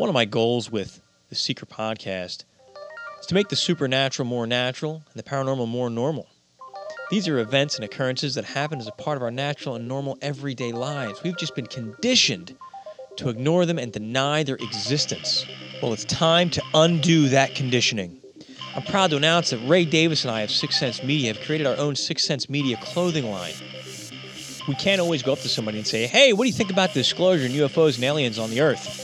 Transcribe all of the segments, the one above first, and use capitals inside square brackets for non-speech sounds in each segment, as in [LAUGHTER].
One of my goals with the Seeker podcast is to make the supernatural more natural and the paranormal more normal. These are events and occurrences that happen as a part of our natural and normal everyday lives. We've just been conditioned to ignore them and deny their existence. Well, it's time to undo that conditioning. I'm proud to announce that Ray Davis and I of Six Sense Media have created our own Six Sense Media clothing line. We can't always go up to somebody and say, hey, what do you think about disclosure and UFOs and aliens on the Earth?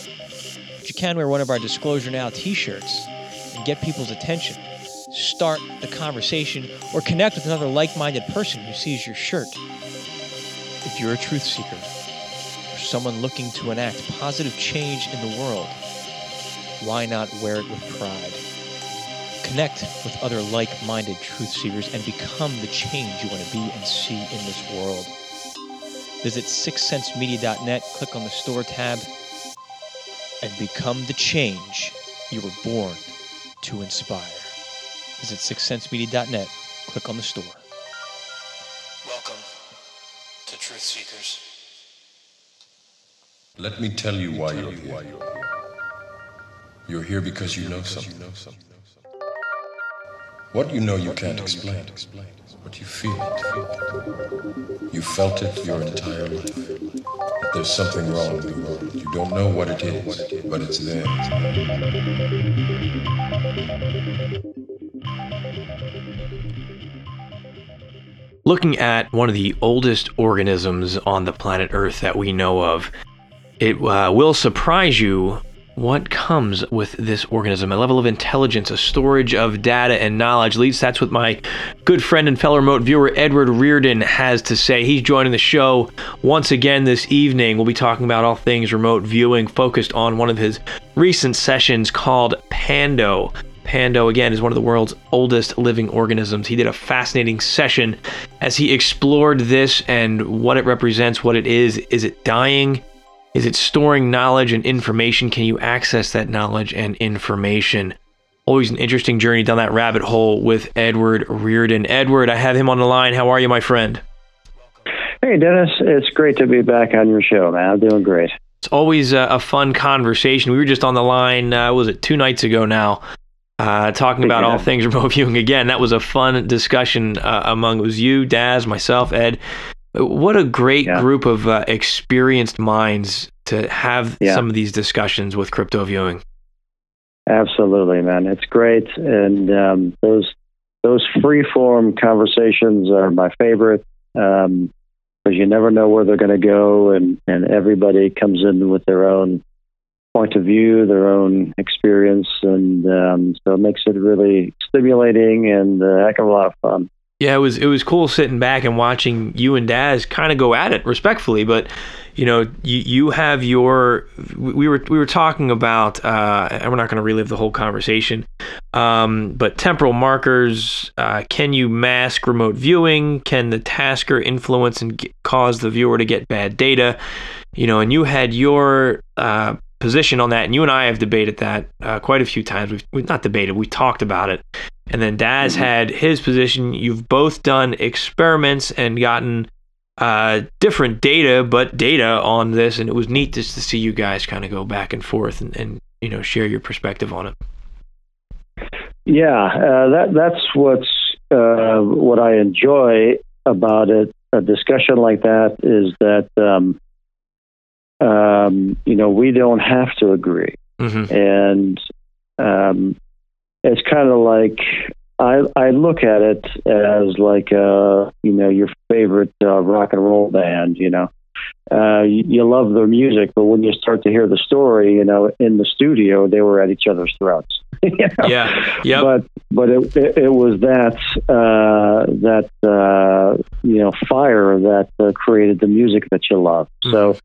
You can wear one of our Disclosure Now t shirts and get people's attention, start the conversation, or connect with another like minded person who sees your shirt. If you're a truth seeker, or someone looking to enact positive change in the world, why not wear it with pride? Connect with other like minded truth seekers and become the change you want to be and see in this world. Visit sixsensemedia.net, click on the store tab, and become the change you were born to inspire. Visit sixsensemedia.net, click on the store. Welcome to Truth Seekers. Let me tell you why you're here. You're here because you know something. What you know you can't explain, but you feel it. You felt it your entire life. There's something wrong in the world. You don't know what it is, but it's there. Looking at one of the oldest organisms on the planet Earth that we know of, it uh, will surprise you what comes with this organism a level of intelligence a storage of data and knowledge least that's what my good friend and fellow remote viewer edward riordan has to say he's joining the show once again this evening we'll be talking about all things remote viewing focused on one of his recent sessions called pando Pando, again, is one of the world's oldest living organisms. He did a fascinating session as he explored this and what it represents, what it is. Is it dying? Is it storing knowledge and information? Can you access that knowledge and information? Always an interesting journey down that rabbit hole with Edward Riordan. Edward, I have him on the line. How are you, my friend? Hey, Dennis. It's great to be back on your show, man. I'm doing great. It's always a, a fun conversation. We were just on the line, uh, was it two nights ago now, uh, talking about Yeah. all things remote viewing again. That was a fun discussion uh, among it was you, Daz, myself, Ed. What a great Yeah. group of uh, experienced minds to have Yeah. some of these discussions with crypto viewing. Absolutely, man. It's great, and um, those those free form conversations are my favorite because you never know where they're going to go, and and everybody comes in with their own point of view, their own experience, and um, so it makes it really stimulating and a heck of a lot of fun. Yeah, it was it was cool sitting back and watching you and Daz kind of go at it respectfully, but you know, you you have your we were we were talking about uh and we're not going to relive the whole conversation. Um but temporal markers, uh can you mask remote viewing? Can the tasker influence and get, cause the viewer to get bad data? You know, and you had your uh position on that and you and I have debated that uh, quite a few times. We've, we've not debated, we talked about it. And then Daz had his position. You've both done experiments and gotten uh, different data, but data on this, and it was neat just to see you guys kind of go back and forth and, and you know share your perspective on it. Yeah, uh, that that's what's uh, what I enjoy about it. A discussion like that is that um, um, you know we don't have to agree, Mm-hmm. and um, it's kind of like I I look at it as like uh, you know your favorite uh, rock and roll band. You know, uh, you, you love their music, but when you start to hear the story, you know, in the studio they were at each other's throats. [LAUGHS] you know? Yeah. Yep. But but it, it, it was that uh, that uh, you know fire that uh, created the music that you love. So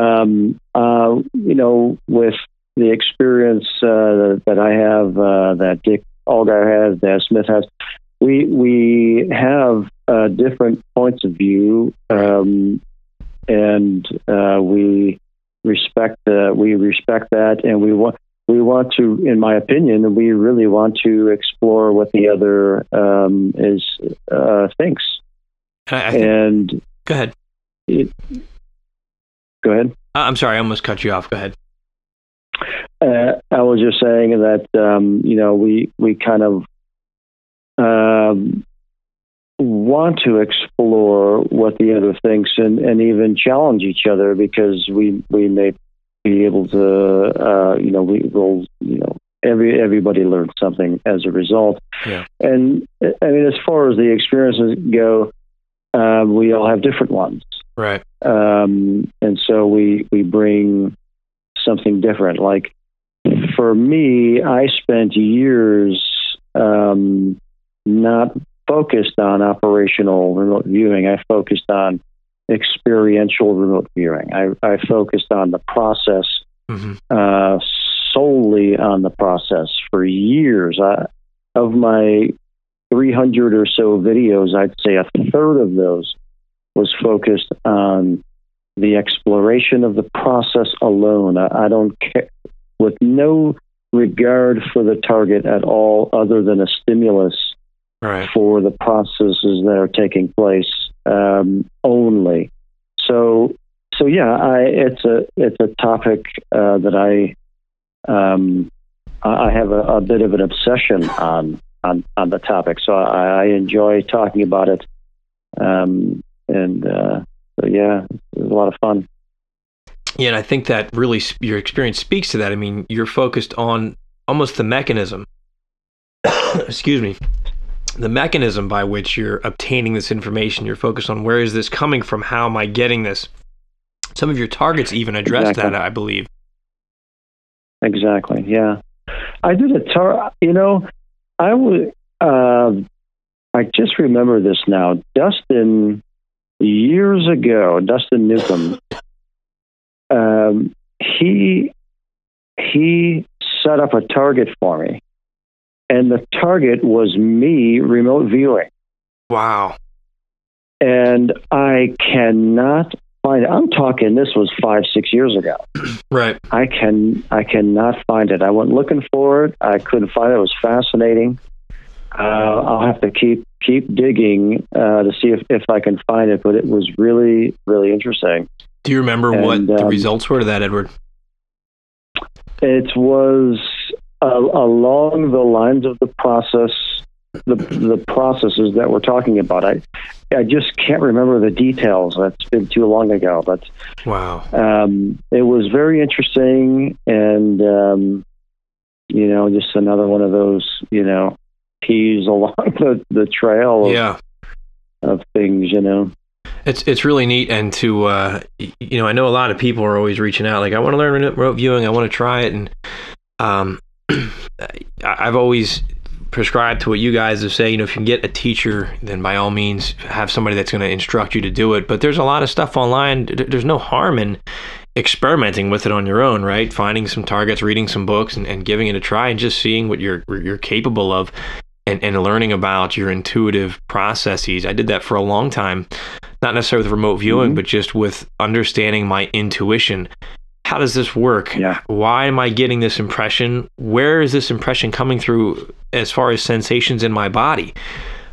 um, uh, you know with the experience uh, that I have, uh, that Dick Allgire has, that Smith has, we we have uh, different points of view, um, and uh, we respect we respect that, and we want we want to, in my opinion, we really want to explore what the other um, is uh, thinks. I, I think, And go ahead. it, go ahead. Uh, I'm sorry, I almost cut you off. Go ahead. uh, I was just saying that um, you know we we kind of um, want to explore what the other thinks and, and even challenge each other because we we may be able to uh, you know we will you know every everybody learns something as a result. Yeah. And I mean, as far as the experiences go, uh, we all have different ones, Right. um, and so we we bring something different. Like for me, I spent years um, not focused on operational remote viewing. I focused on experiential remote viewing. I, I focused on the process hmm uh, solely on the process for years. I, of my 300 or so videos, I'd say a third of those was focused on the exploration of the process alone. I, I don't care, with no regard for the target at all, other than a stimulus Right. for the processes that are taking place um, only. So, so yeah, I, it's a it's a topic uh, that I um, I have a, a bit of an obsession on on on the topic. So I, I enjoy talking about it, um, and uh, so yeah, it was a lot of fun. Yeah, and I think that really sp- your experience speaks to that. I mean, you're focused on almost the mechanism. [COUGHS] excuse me. The mechanism by which you're obtaining this information. You're focused on where is this coming from? How am I getting this? Some of your targets even address Exactly. that, I believe. Exactly. Yeah, I did a tar. You know, I would. Uh, I just remember this now. Dustin, years ago, Dustin Newcomb. [LAUGHS] Um, he he set up a target for me, and the target was me remote viewing, Wow. and I cannot find. It. I'm talking. This was five six years ago. [CLEARS THROAT] Right. I can I cannot find it. I went looking for it. I couldn't find it. It was fascinating. Uh, I'll have to keep keep digging uh, to see if, if I can find it. But it was really really interesting. Do you remember what the um, results were to that, Edward? It was uh, along the lines of the process, the the processes that we're talking about. I I just can't remember the details. That's been too long ago. But Wow. um, it was very interesting and um, you know just another one of those you know keys along the, the trail of, Yeah. of things you know It's it's really neat, and to uh, you know, I know a lot of people are always reaching out, like I want to learn remote viewing, I want to try it, and um, [CLEARS THROAT] I've always prescribed to what you guys have said. You know, if you can get a teacher, then by all means have somebody that's going to instruct you to do it. But there's a lot of stuff online. There's no harm in experimenting with it on your own, right? Finding some targets, reading some books, and, and giving it a try, and just seeing what you're you're capable of. And, and learning about your intuitive processes. I did that for a long time not necessarily with remote viewing, Mhm. but just with understanding my intuition. How does this work? Yeah. Why am I getting this impression? Where is this impression coming through as far as sensations in my body?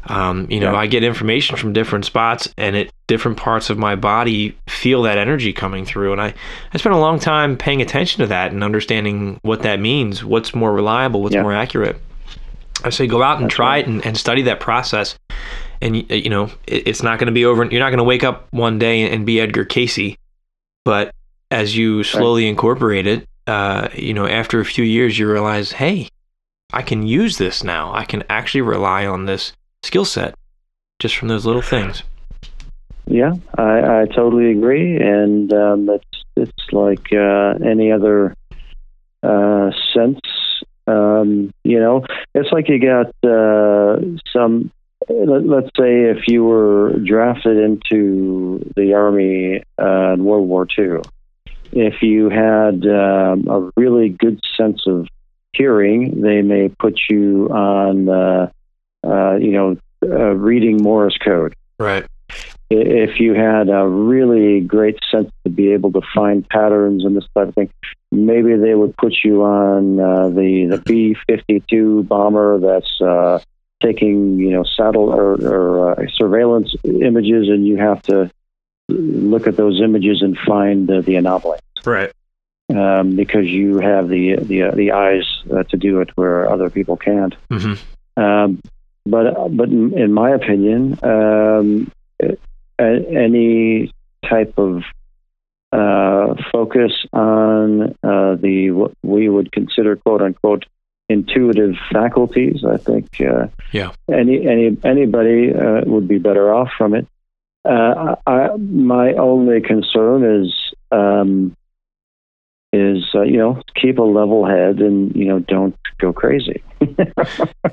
Um, you know, Yeah. I get information from different spots, and at different parts of my body feel that energy coming through. And I, I spent a long time paying attention to that and understanding what that means, what's more reliable, what's Yeah. more accurate. I say go out and That's try right. it and, and study that process. And you know it, it's not going to be over you're not going to wake up one day and be edgar cayce. But as you slowly incorporate it uh, you know after a few years you realize hey i can use this now. I can actually rely on this skill set just from those little things. Yeah I, I totally agree. And um, it's it's like uh, any other uh, sense um, you know it's like you got uh, some let, let's say if you were drafted into the army uh, in World War II, if you had um, a really good sense of hearing, they may put you on, uh, uh, you know, uh, reading Morse code. right If you had a really great sense to be able to find patterns and this type of thing, maybe they would put you on uh, the the B fifty two bomber that's uh, taking you know saddle or, or uh, surveillance images, and you have to look at those images and find the anomalies. right um, because you have the the uh, the eyes uh, to do it where other people can't. Mm-hmm. Um, but but in, my opinion, um, any type of uh, focus on uh, the what we would consider quote unquote intuitive faculties, I think uh, Yeah. any any anybody uh, would be better off from it. Uh, I, my only concern is um, is uh, you know keep a level head and you know don't go crazy. [LAUGHS]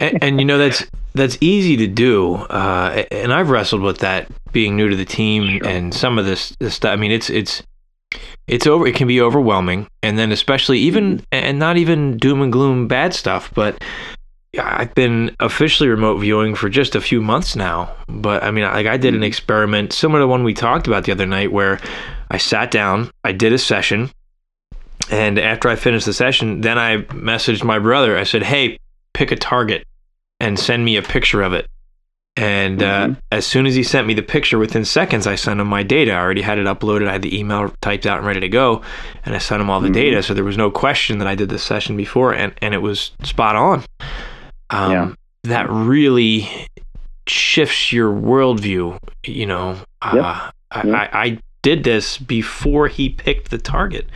and, and you know that's that's easy to do, uh, and I've wrestled with that being new to the team Sure. and some of this this stuff. I mean, it's it's it's over. It can be overwhelming, and then especially even and not even doom and gloom bad stuff, but. I've been officially remote viewing for just a few months now, but I mean, like I did an experiment similar to one we talked about the other night, where I sat down, I did a session, and after I finished the session, then I messaged my brother. I said, "Hey, pick a target and send me a picture of it. And uh, Mhm. as soon as he sent me the picture, within seconds, I sent him my data. I already had it uploaded. I had the email typed out and ready to go. And I sent him all the Mhm. data. So there was no question that I did this session before, and, and it was spot on. Um, Yeah. That really shifts your worldview. You know, uh, Yep. I, Yep. I, I did this before he picked the target.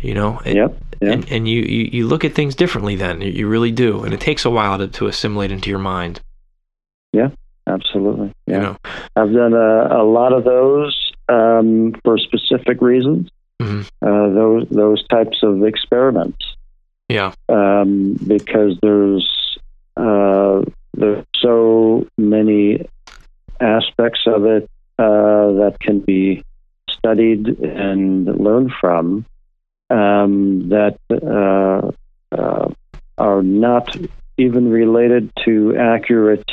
You know, It- yep. Yeah. and, and you, you, you look at things differently then. You- You really do. And it takes a while to, to assimilate into your mind. Yeah, absolutely. Yeah. You know, I've done a, a lot of those um, for specific reasons. Mhm. Uh, those those types of experiments, yeah, um, because there's uh, there's so many aspects of it uh, that can be studied and learned from um, that uh, uh, are not even related to accurate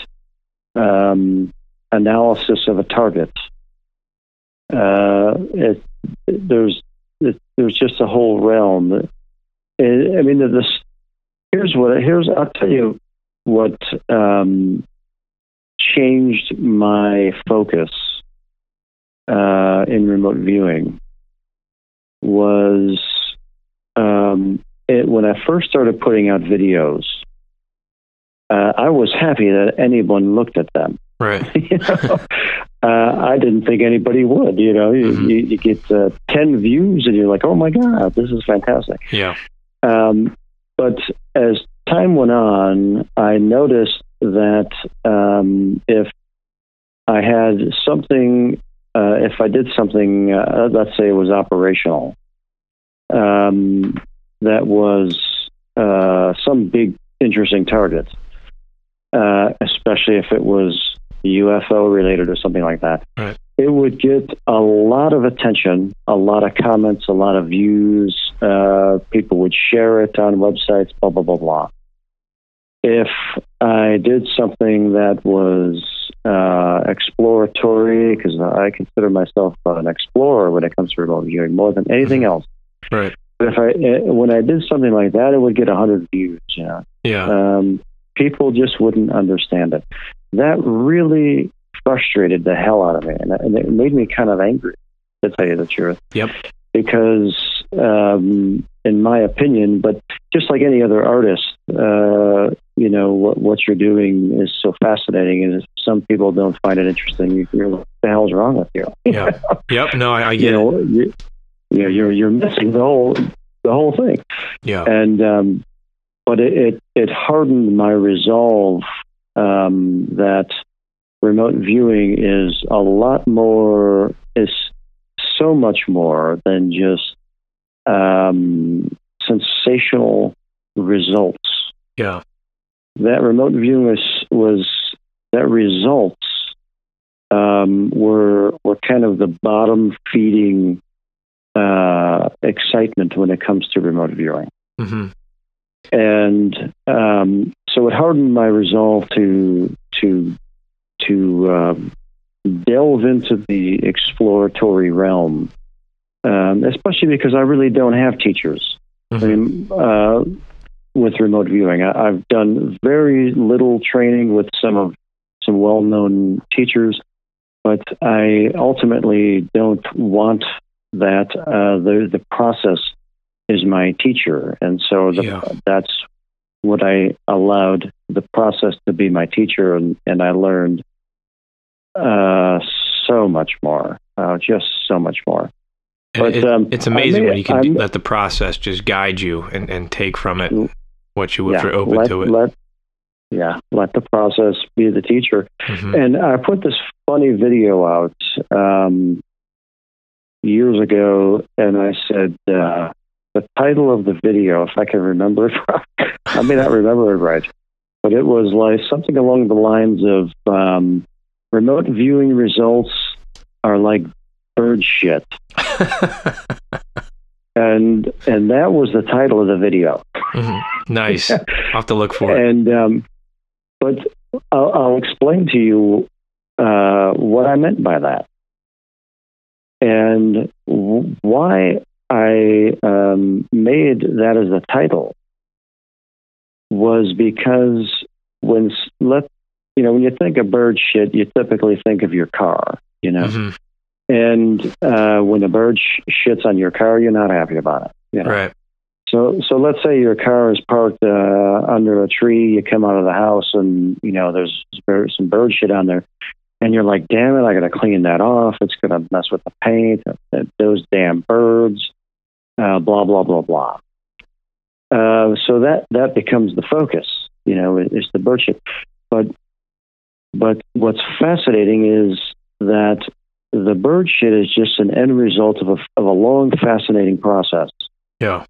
um, analysis of a target. Uh, it, there's it, there's just a whole realm. I mean, this here's what here's I'll tell you what um, changed my focus uh, in remote viewing was um, it, when I first started putting out videos. Uh, I was happy that anyone looked at them. [LAUGHS] right. you know, uh, I didn't think anybody would. You know, you, Mhm. you, you get uh, ten views and you're like, "Oh my god, this is fantastic." Yeah. Um, but as time went on, I noticed that um, if I had something, uh, if I did something, uh, let's say it was operational, um, that was uh, some big interesting target, uh, especially if it was UFO related or something like that. Right. It would get a lot of attention, a lot of comments, a lot of views. Uh, people would share it on websites, blah, blah, blah, blah. If I did something that was uh, exploratory, because I consider myself an explorer when it comes to remote viewing more than anything Mhm. else. Right. But if I, eh, when I did something like that, it would get a 100 views, you know Yeah. um, people just wouldn't understand it. That really frustrated the hell out of me, and, and it made me kind of angry, to tell you the truth. Yep. Because, um, in my opinion, but just like any other artist, uh, you know what what you're doing is so fascinating, and if some people don't find it interesting. You- You're what the hell's wrong with you? Yeah. [LAUGHS] Yep. No, I, I you get it. know, you, you know, you're you're missing the whole the whole thing Yeah. and um, but it, it it hardened my resolve um, that remote viewing is a lot more is so much more than just um, sensational results. Yeah. That remote viewing was was that results um, were were kind of the bottom feeding uh, excitement when it comes to remote viewing. Hmm and um, so it hardened my resolve to to to um, delve into the exploratory realm, um, especially because I really don't have teachers. I mean, uh, with remote viewing, I, I've done very little training with some of some well-known teachers, but I ultimately don't want that uh, the the process is my teacher, and so the, Yeah. that's what I allowed the process to be my teacher, and, and I learned uh, so much more, uh, just so much more. But, it- um, it's amazing may- when you can I do, let the process just guide you and, and take from it Mm. what you if you're open let, to it. Let, yeah, let the process be the teacher. Mhm. And I put this funny video out um, years ago, and I said uh, the title of the video, if I can remember it, [LAUGHS] I may not remember it right, but it was like something along the lines of um, remote viewing results are like bird shit, [LAUGHS] and and that was the title of the video. Mhm. Nice. [LAUGHS] I'll have to look for it. And um, but I'll, I'll explain to you uh, what I meant by that, and w- why I um, made that as a title was because when let you know when you think of bird shit, you typically think of your car, you know, Mhm. and uh, when a bird sh- shits on your car, you're not happy about it. You know? Right. So, so let's say your car is parked uh, under a tree. You come out of the house, and you know there's some bird shit on there, and you're like, "Damn it! I got to clean that off. It's going to mess with the paint. uh, Those damn birds." Uh, blah blah blah blah. Uh, so that that becomes the focus. You know, it's the bird shit. But but what's fascinating is that the bird shit is just an end result of a of a long, fascinating process. Yeah.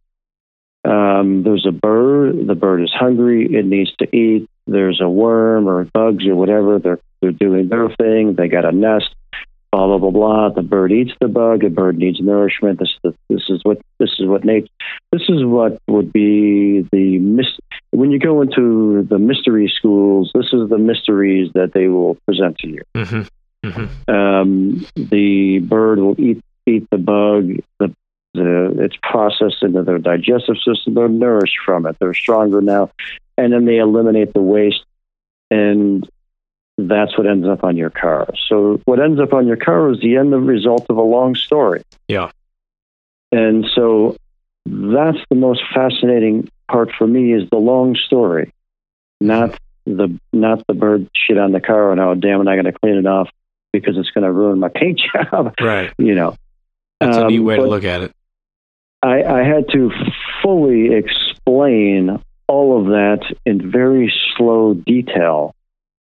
Um, there's a bird. The bird is hungry. It needs to eat. There's a worm or bugs or whatever. They're they're doing their thing. They got a nest. Blah blah blah blah. The bird eats the bug. The bird needs nourishment. This this, this is what this is what nature. This is what would be the mis- when you go into the mystery schools. This is the mysteries that they will present to you hmm hmm um, the bird will eat eat the bug. The, the it's processed into their digestive system. They're nourished from it. They're stronger now, and then they eliminate the waste, and that's what ends up on your car. So what ends up on your car is the end of result of a long story. Yeah. and so that's the most fascinating part for me is the long story, not the not the bird shit on the car and oh damn it I got to clean it off because it's going to ruin my [LAUGHS] paint job. Right. you know, That's a neat Um, way to look at it. I, I had to fully explain all of that in very slow detail,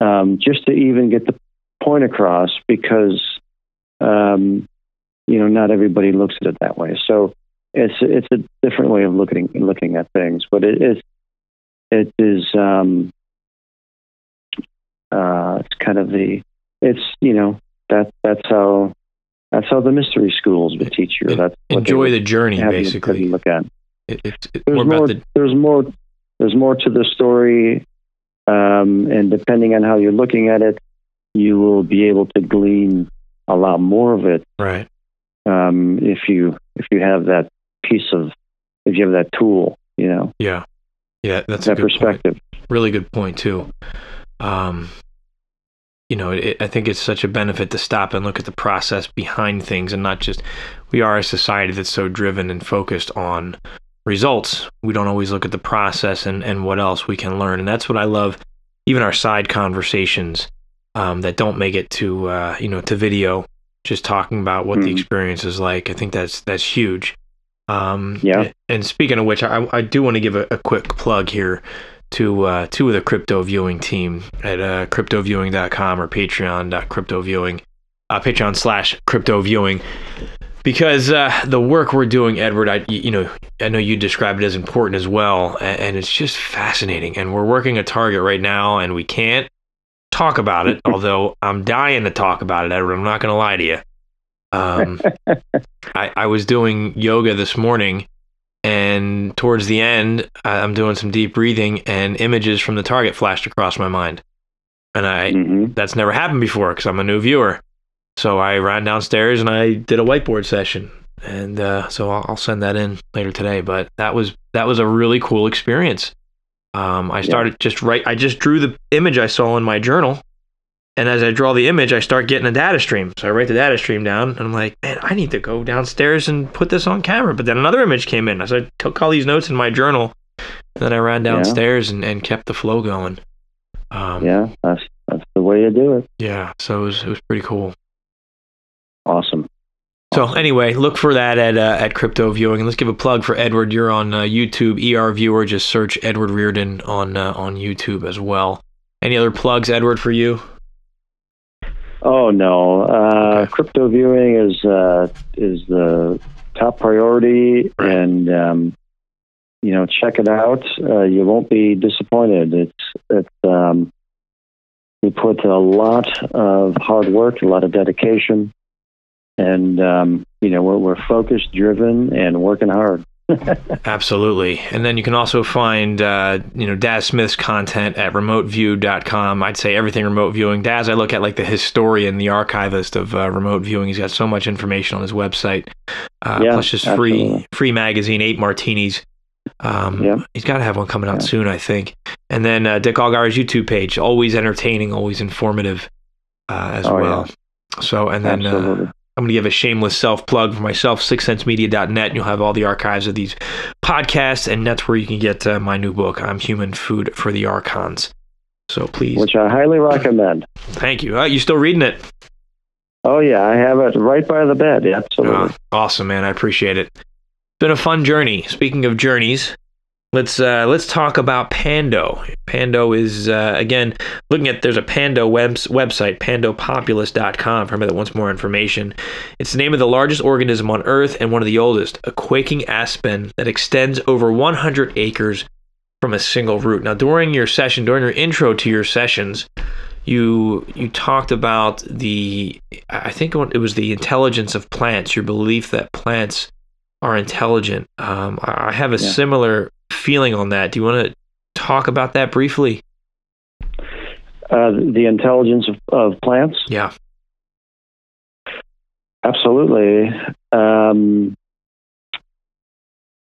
um, just to even get the point across. Because um, you know, not everybody looks at it that way. So it's it's a different way of looking looking at things, but it is it is um, uh, it's kind of the it's you know that that's how that's how the mystery schools would teach you. That's Enjoy the journey, have you- have basically. look at. It, it's it's There's more the there's more. There's more to the story, um, and depending on how you're looking at it, you will be able to glean a lot more of it right. um, if you if you have that piece of if you have that tool, you know, Yeah. Yeah. That's a that good point. perspective. really good point too. Um, you know, it, I think it's such a benefit to stop and look at the process behind things, and not just. We are a society that's so driven and focused on results. We don't always look at the process and and what else we can learn, and that's what I love. Even our side conversations um, that don't make it to uh, you know to video, just talking about what the Mhm. experience is like. I think that's that's huge. Um, Yeah. And speaking of which, I, I do want to give a, a quick plug here to uh, to the crypto viewing team at uh, cryptoviewing.com or patreon.cryptoviewing, uh, patreon slash crypto viewing. Because uh, the work we're doing, Edward, I you know I know you described it as important as well, and, it's just fascinating. And we're working a target right now, and we can't talk about it. [LAUGHS] although I'm dying to talk about it, Edward. I'm not going to lie to you. Um, [LAUGHS] I, I was doing yoga this morning, and towards the end, I'm doing some deep breathing, and images from the target flashed across my mind. And I hmm that's never happened before because I'm a new viewer. So I ran downstairs and I did a whiteboard session, and uh, so I'll, I'll send that in later today. But that was that was a really cool experience. Um, I started just right. I just drew the image I saw in my journal, and as I draw the image, I start getting a data stream. So I write the data stream down, and I'm like, man, I need to go downstairs and put this on camera. But then another image came in. So I took all these notes in my journal. And then I ran Yeah. downstairs and, and kept the flow going. Um, Yeah, that's that's the way you do it. yeah. So it was it was pretty cool. Awesome. So anyway, look for that at uh, at Crypto Viewing, and let's give a plug for Edward. You're on uh, YouTube, ER Viewer. Just search Edward Riordan on uh, on YouTube as well. Any other plugs, Edward, for you? Oh no, uh, Okay. crypto viewing is uh, is the top priority, Right. and um, you know, check it out. Uh, you won't be disappointed. It's it's um, we put a lot of hard work, a lot of dedication, and um, you know, we're, we're focused, driven, and working hard. [LAUGHS] Absolutely. And then you can also find, uh, you know, Daz Smith's content at remoteview.com. I'd say everything remote viewing. Daz, I look at like the historian, the archivist of uh, remote viewing. He's got so much information on his website. Uh, Yeah, plus just free absolutely. free magazine, Eight Martinis. Um, Yeah. He's got to have one coming out Yeah. soon, I think. And then uh, Dick Allgire's YouTube page, always entertaining, always informative uh, as Oh, well. So, and then uh. I'm going to give a shameless self plug for myself, sixsensemedia.net. You'll have all the archives of these podcasts, and that's where you can get uh, my new book, I'm Human Food for the Archons. So please, Which I highly recommend. thank you. Uh, you still reading it? Oh yeah, I have it right by the bed. Absolutely. Uh, awesome, man. I appreciate it. It's been a fun journey. Speaking of journeys, let's uh, let's talk about Pando. Pando is uh, again looking at there's a Pando webs- website, pandopopulus.com for anybody that wants more information. It's the name of the largest organism on Earth and one of the oldest, a quaking aspen that extends over 100 acres from a single root. Now, during your session, during your intro to your sessions, you you talked about the I think it was the intelligence of plants. Your belief that plants are intelligent. Um, I I have a Yeah. similar feeling on that. Do you want to talk about that briefly? Uh, the intelligence of, of plants. Yeah. Absolutely. Um,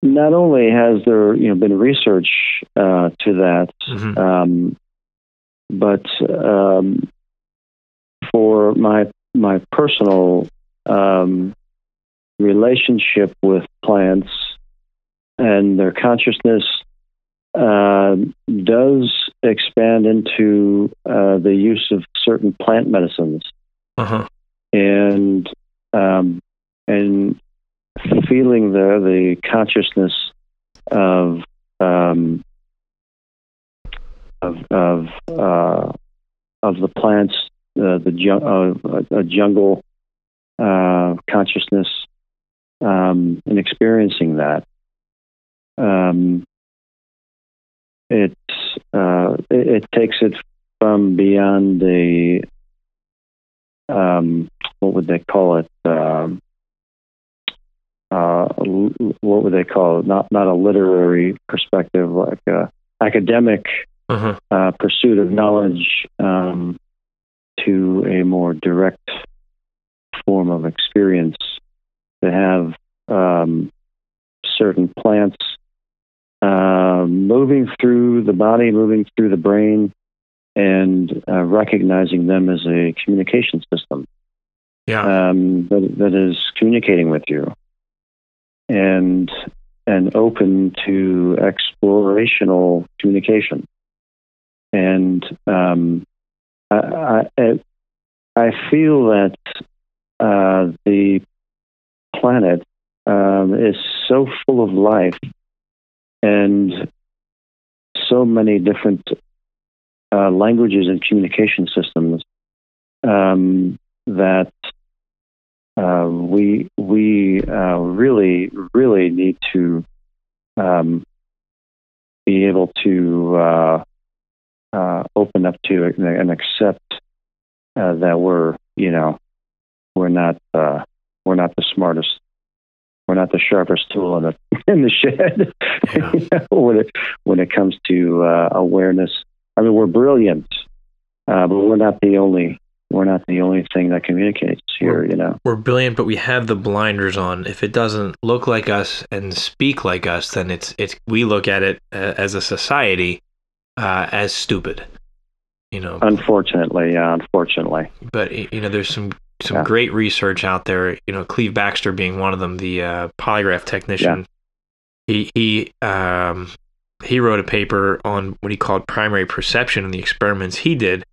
not only has there you know been research uh, to that, hmm um, but um, for my my personal um, relationship with plants and their consciousness uh, does expand into uh, the use of certain plant medicines Uh-huh. and um, and feeling the the consciousness of um, of of uh, of the plants, uh, the jun- uh, a jungle uh, consciousness, um, and experiencing that. Um, it's uh, it, it takes it from beyond the um, what would they call it? Um, uh, what would they call it? Not not a literary perspective, like a academic Uh-huh. uh, pursuit of knowledge um, to a more direct form of experience. To have um, certain plants uh, moving through the body, moving through the brain, and uh, recognizing them as a communication system Yeah. um, that, that is communicating with you and and open to explorational communication. And um, I, I, I feel that uh, the planet um, is so full of life and so many different uh, languages and communication systems um, that uh, we we uh, really really need to um, be able to uh, uh, open up to and, accept uh, that we're you know we're not we're not the smartest we're not the sharpest tool in the [LAUGHS] in the shed Yeah. [LAUGHS] when it when it comes to uh, awareness. I mean, we're brilliant, uh, but we're not the only we're not the only thing that communicates here. You know. We're brilliant, but we have the blinders on. If it doesn't look like us and speak like us, then it's it's we look at it uh, as a society uh, as stupid. you know. Unfortunately, yeah, unfortunately. But you know, there's some some Yeah. great research out there. You know, Cleve Baxter being one of them, the uh, polygraph technician. He he um, he wrote a paper on what he called primary perception and the experiments he did,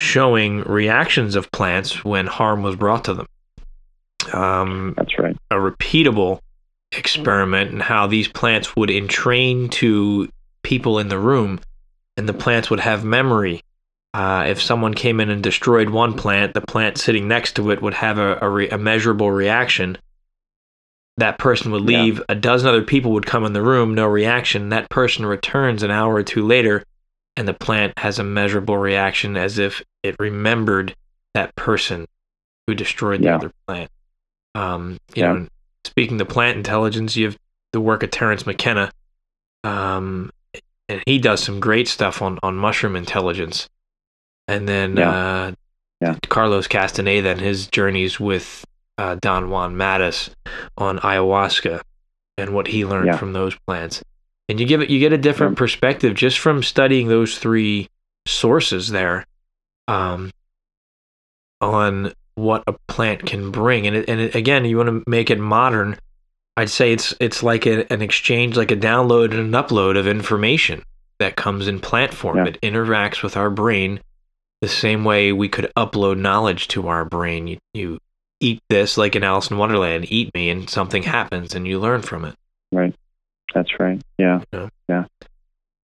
showing reactions of plants when harm was brought to them. Um, That's right. a repeatable experiment and how these plants would entrain to people in the room and the plants would have memory. Uh, if someone came in and destroyed one plant, the plant sitting next to it would have a, a, re- a measurable reaction. That person would Yeah. leave. A dozen other people would come in the room, no reaction. That person returns an hour or two later, and the plant has a measurable reaction as if it remembered that person who destroyed the Yeah. other plant. Um, you Yeah. know, speaking to plant intelligence, you have the work of Terence McKenna, um, and he does some great stuff on, on mushroom intelligence. And then Yeah. uh, Yeah. Carlos Castaneda and his journeys with uh, Don Juan Matus on ayahuasca and what he learned Yeah. from those plants. And you give it, you get a different perspective just from studying those three sources there. Um, on what a plant can bring. And it, and it, again, you want to make it modern. I'd say it's it's like a, an exchange, like a download and an upload of information that comes in plant form. Yeah. It interacts with our brain the same way we could upload knowledge to our brain. You you eat this like in Alice in Wonderland, eat me, and something happens, and you learn from it. Right. That's right. Yeah. Yeah. Yeah.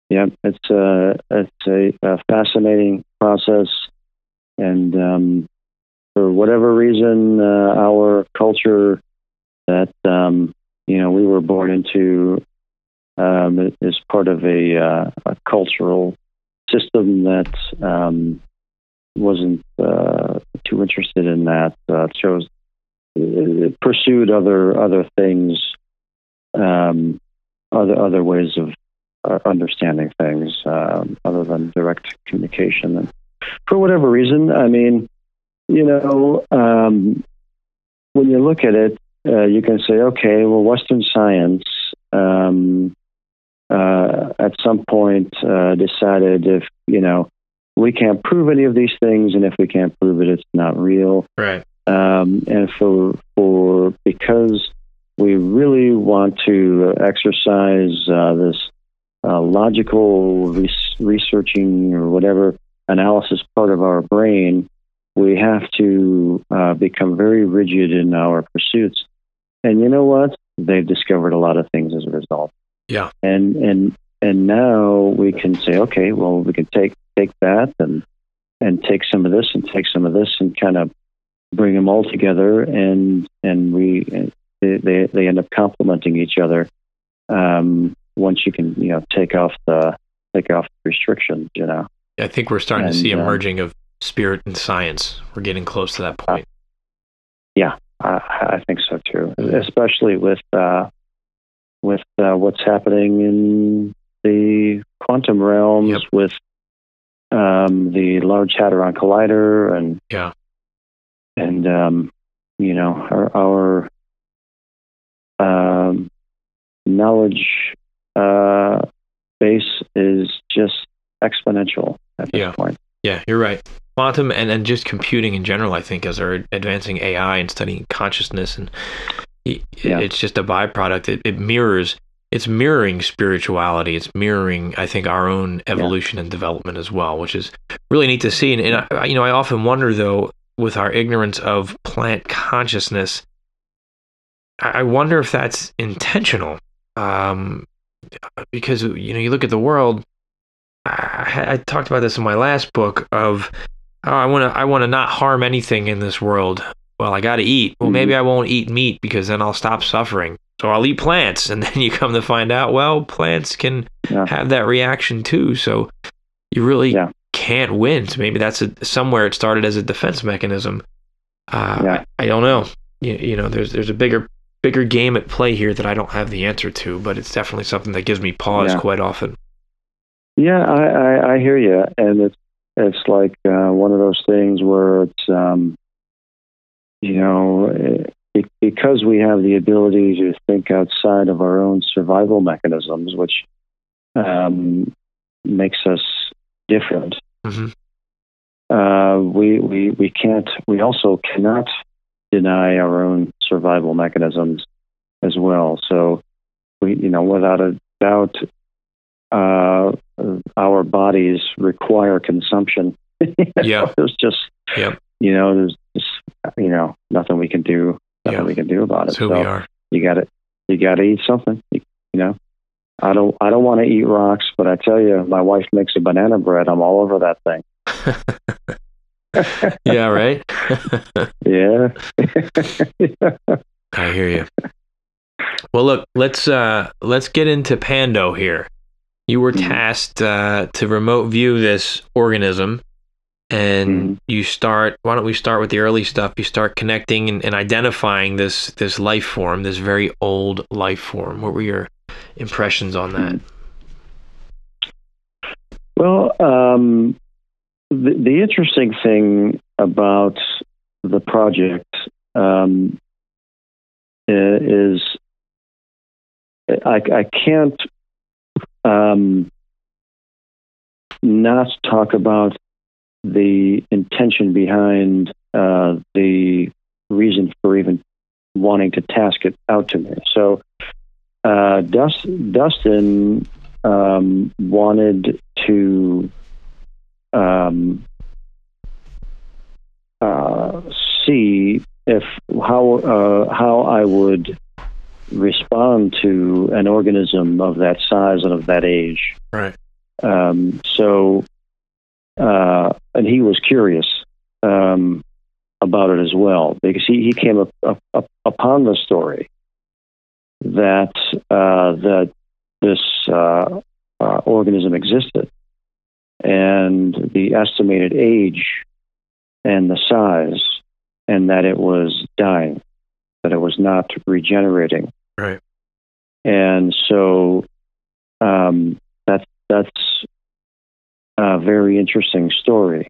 Yeah. It's a it's a, a fascinating process, and um, for whatever reason, uh, our culture that um, you know we were born into um, is part of a, uh, a cultural system that um, wasn't uh, too interested in that. Uh, chose it pursued other other things. Um, other other ways of uh, understanding things um, other than direct communication. And for whatever reason, I mean, you know, um, when you look at it, uh, you can say, okay, well, Western science um, uh, at some point uh, decided if you know we can't prove any of these things, and if we can't prove it, it's not real Right. um, and for for because we really want to exercise uh, this uh, logical res- researching or whatever analysis part of our brain, we have to uh, become very rigid in our pursuits. And you know what? They've discovered a lot of things as a result. Yeah. And and and now we can say, okay, well, we can take take that and and take some of this and take some of this and kind of bring them all together and and we they they, end up complementing each other um, once you can you know take off the take off the restrictions you know I think we're starting to see a um, merging of spirit and science. We're getting close to that point. I, I think so too Mhm. especially with uh, with uh, what's happening in the quantum realms Yep. with um, the Large Hadron Collider and Yeah. and um, you know our, our um, knowledge uh, base is just exponential at this Yeah. point. Yeah, you're right. Quantum and, and just computing in general, I think, as they're advancing AI and studying consciousness, and i- Yeah. it's just a byproduct. It, it mirrors, it's mirroring spirituality. It's mirroring, I think, our own evolution and development as well, which is really neat to see. And, and I, you know, I often wonder though, with our ignorance of plant consciousness, I wonder if that's intentional. Um, because you know, you look at the world. I, I talked about this in my last book of oh, I want to I want to not harm anything in this world. Well, I got to eat. Well, Mhm. maybe I won't eat meat because then I'll stop suffering. So I'll eat plants, and [LAUGHS] then you come to find out, well, plants can Yeah. have that reaction too. So you really Yeah. can't win. So maybe that's a, somewhere it started as a defense mechanism. Uh, Yeah. I, I don't know. You, you know, there's there's a bigger bigger game at play here that I don't have the answer to, but it's definitely something that gives me pause Yeah. quite often. Yeah, I, I, I hear you, and it's it's like uh, one of those things where it's um, you know be- because we have the ability to think outside of our own survival mechanisms, which um, makes us different. hmm uh, we we we can't. We also cannot deny our own survival mechanisms as well. So we, you know, without a doubt, uh, our bodies require consumption. [LAUGHS] Yeah. there's just, Yep. you know, there's just, you know, nothing we can do. Nothing Yeah. we can do about it. That's who so we are. you got to, you got to eat something. You, you know, I don't, I don't want to eat rocks, but I tell you, my wife makes a banana bread. I'm all over that thing. [LAUGHS] yeah, right. [LAUGHS] Yeah. [LAUGHS] I hear you. Well, look, let's uh let's get into Pando here. You were Mhm. tasked uh, to remote view this organism, and Mhm. you start. Why don't we start with the early stuff? You start connecting and, and identifying this this life form, this very old life form. What were your impressions on that? Well, um, the, the interesting thing about the project um, is I, I can't um, not talk about the intention behind uh, the reason for even wanting to task it out to me. So, uh, Dust, Dustin um, wanted to um, uh, see if how uh, how I would respond to an organism of that size and of that age. Right. Um, so, uh, and he was curious um, about it as well because he, he came up, up, up upon the story that uh, that this uh, uh, organism existed and the estimated age and the size and that it was dying, that it was not regenerating. Right. And so um, that's that's a very interesting story.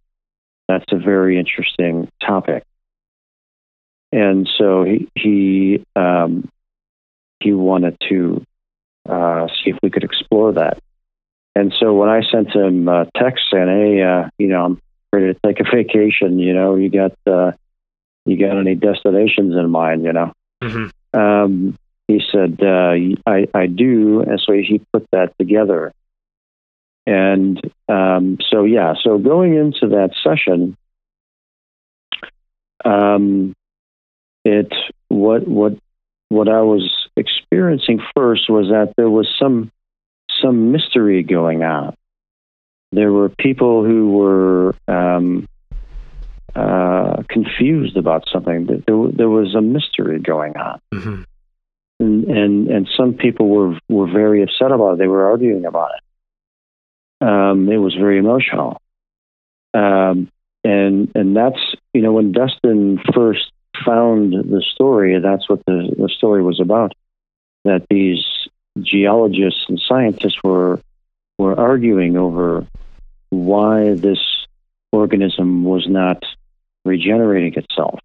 That's a very interesting topic. And so he he um, he wanted to uh, see if we could explore that. And so when I sent him a text saying, "Hey, uh, you know, I'm ready to take a vacation. You know, you got uh, you got any destinations in mind? You know." hmm Um, he said, uh, I, I do. And so he put that together. And um, so, yeah, so going into that session, um, it what what what I was experiencing first was that there was some some mystery going on. There were people who were um, uh, confused about something. There, there was a mystery going on hmm and and, and some people were were very upset about it. They were arguing about it. Um, it was very emotional, um, and and that's you know when Dustin first found the story, that's what the the story was about. That these geologists and scientists were were arguing over why this organism was not regenerating itself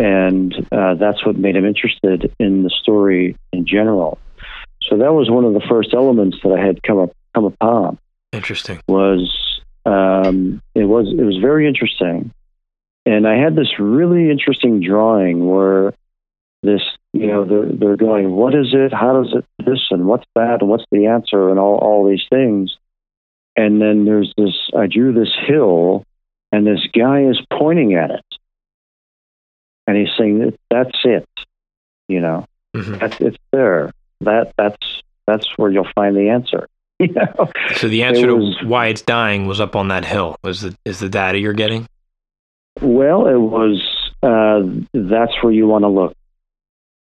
and uh, that's what made him interested in the story in general. So that was one of the first elements that I had come up come upon. Interesting. Was um, it was it was very interesting, and I had this really interesting drawing where this you know they're they're going what is it? How does it this and what's that and what's the answer and all all these things, and then there's this I drew this hill, and this guy is pointing at it. And he's saying that that's it you know? Hmm that's it's there. That that's that's where you'll find the answer [LAUGHS] you know So the answer It was- to why it's dying was up on that hill. Is the is the data you're getting? well it was uh that's where you want to look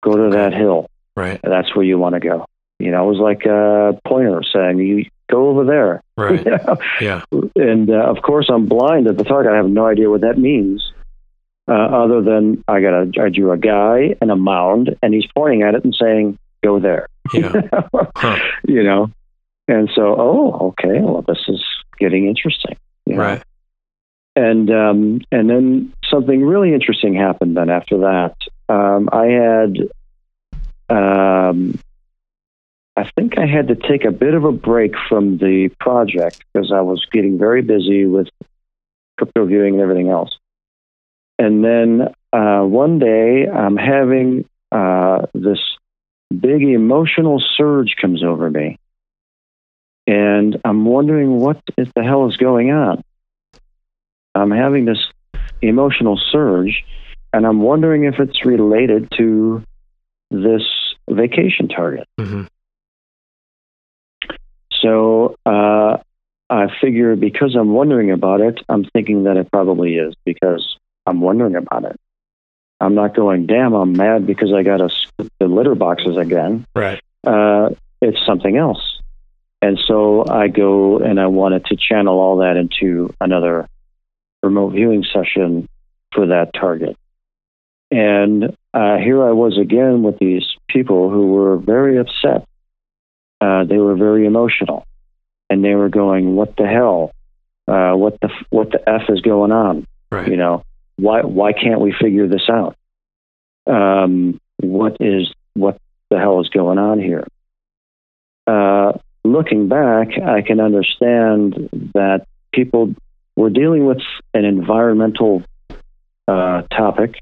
go to that hill Right. that's where you want to go you know it was like a pointer saying you go over there [LAUGHS] Right. You know? Yeah. and uh, of course i'm blind at the target i have no idea what that means uh, other than i got a i drew a guy and a mound and he's pointing at it and saying go there Yeah. [LAUGHS] Huh. you know and so oh okay well this is getting interesting you know? Right. and um, and then something really interesting happened then after that um, i had um, i think i had to take a bit of a break from the project because i was getting very busy with crypto viewing and everything else. And then uh, one day I'm having uh, this big emotional surge comes over me. And I'm wondering what the hell is going on. I'm having this emotional surge, and I'm wondering if it's related to this vacation target. hmm So uh, I figure because I'm wondering about it, I'm thinking that it probably is because I'm wondering about it. I'm not going, damn, I'm mad because I got to scoop the litter boxes again. Right. Uh, it's something else. And so I go and I wanted to channel all that into another remote viewing session for that target. And uh, here I was again with these people who were very upset. Uh, they were very emotional, and they were going, "What the hell? Uh, what the f- what the f is going on? Right. You know, why why can't we figure this out? Um, what is what the hell is going on here?" Looking back, I can understand that people were dealing with an environmental uh, topic.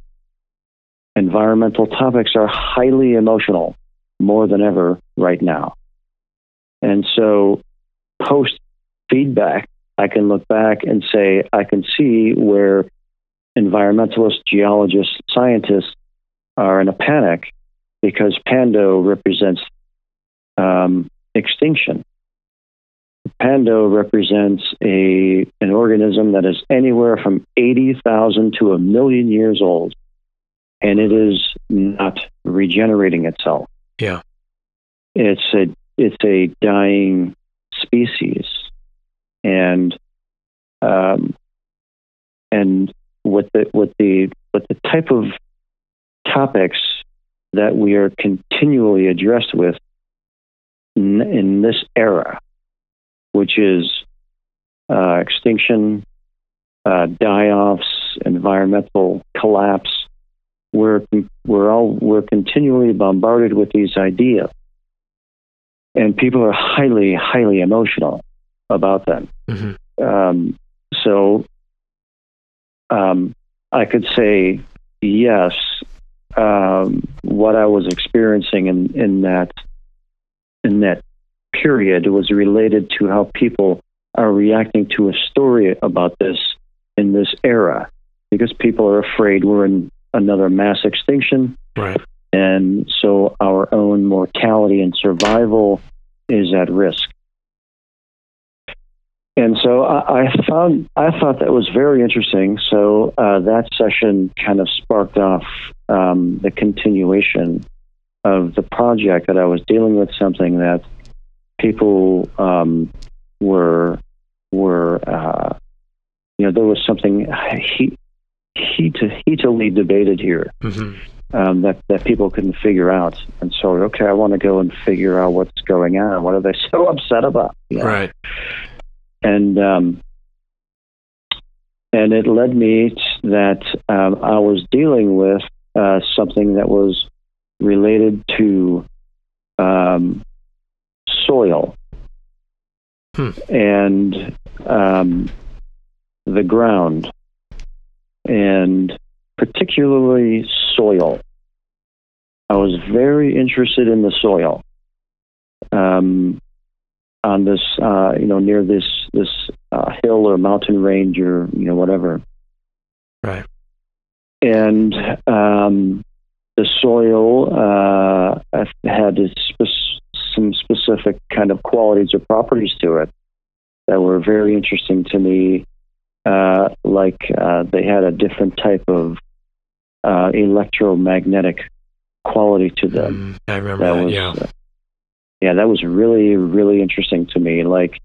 Environmental topics are highly emotional more than ever right now. And so, post feedback, I can look back and say, I can see where environmentalists, geologists, scientists are in a panic because Pando represents um, extinction. Pando represents a an organism that is anywhere from eighty thousand to a million years old, and it is not regenerating itself. Yeah. It's a it's a dying species, and um, and with the with the with the type of topics that we are continually addressed with in, in this era, which is uh, extinction, uh, die-offs, environmental collapse. We're we're all we're continually bombarded with these ideas, and people are highly highly emotional about them. hmm Um, so um, I could say yes. Um, what I was experiencing in, in that in that period was related to how people are reacting to a story about this in this era, because people are afraid we're in another mass extinction, Right. and so our own mortality and survival is at risk. And so I, I found I thought that was very interesting. So uh, that session kind of sparked off um, the continuation of the project that I was dealing with something that people um, were were uh, you know there was something heat, heat, heatedly debated here hmm um, that that people couldn't figure out. And so, okay, I want to go and figure out what's going on. What are they [LAUGHS] so upset about? You know? Right. And um, and it led me that um, I was dealing with uh, something that was related to um, soil Hmm. and um, the ground, and particularly soil. I was very interested in the soil. Um, on this, uh, you know, near this this uh, hill or mountain range or you know whatever. Right. And um, the soil uh, had spe- some specific kind of qualities or properties to it that were very interesting to me. Uh, like uh, they had a different type of uh, electromagnetic quality to them Mm, I remember that that. was yeah. uh, yeah that was really really interesting to me like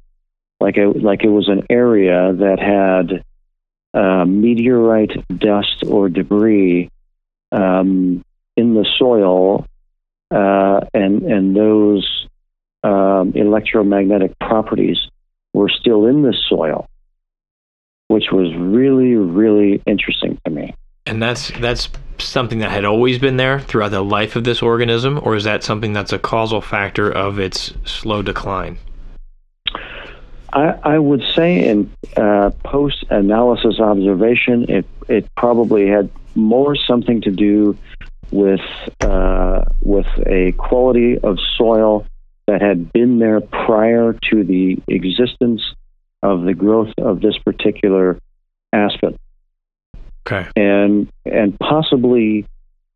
like it like it was an area that had uh, meteorite dust or debris um, in the soil uh, and and those um, electromagnetic properties were still in the soil which was really really interesting to me And that's that's something that had always been there throughout the life of this organism, or is that something that's a causal factor of its slow decline? I, I would say in uh, post analysis observation, it, it probably had more something to do with, uh, with a quality of soil that had been there prior to the existence of the growth of this particular aspen. Okay. And, and possibly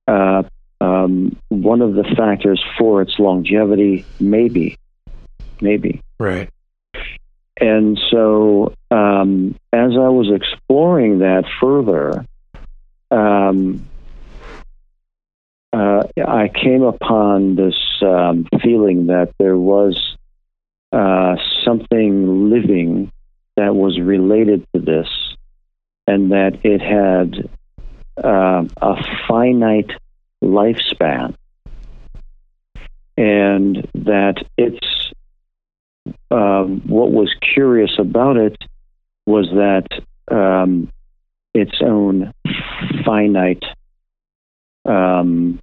uh, um, one of the factors for its longevity, maybe, maybe. Right. And so, um, as I was exploring that further, um, uh, I came upon this um, feeling that there was uh, something living that was related to this, and that it had uh, a finite lifespan, and that its um, what was curious about it was that um, its own finite, um,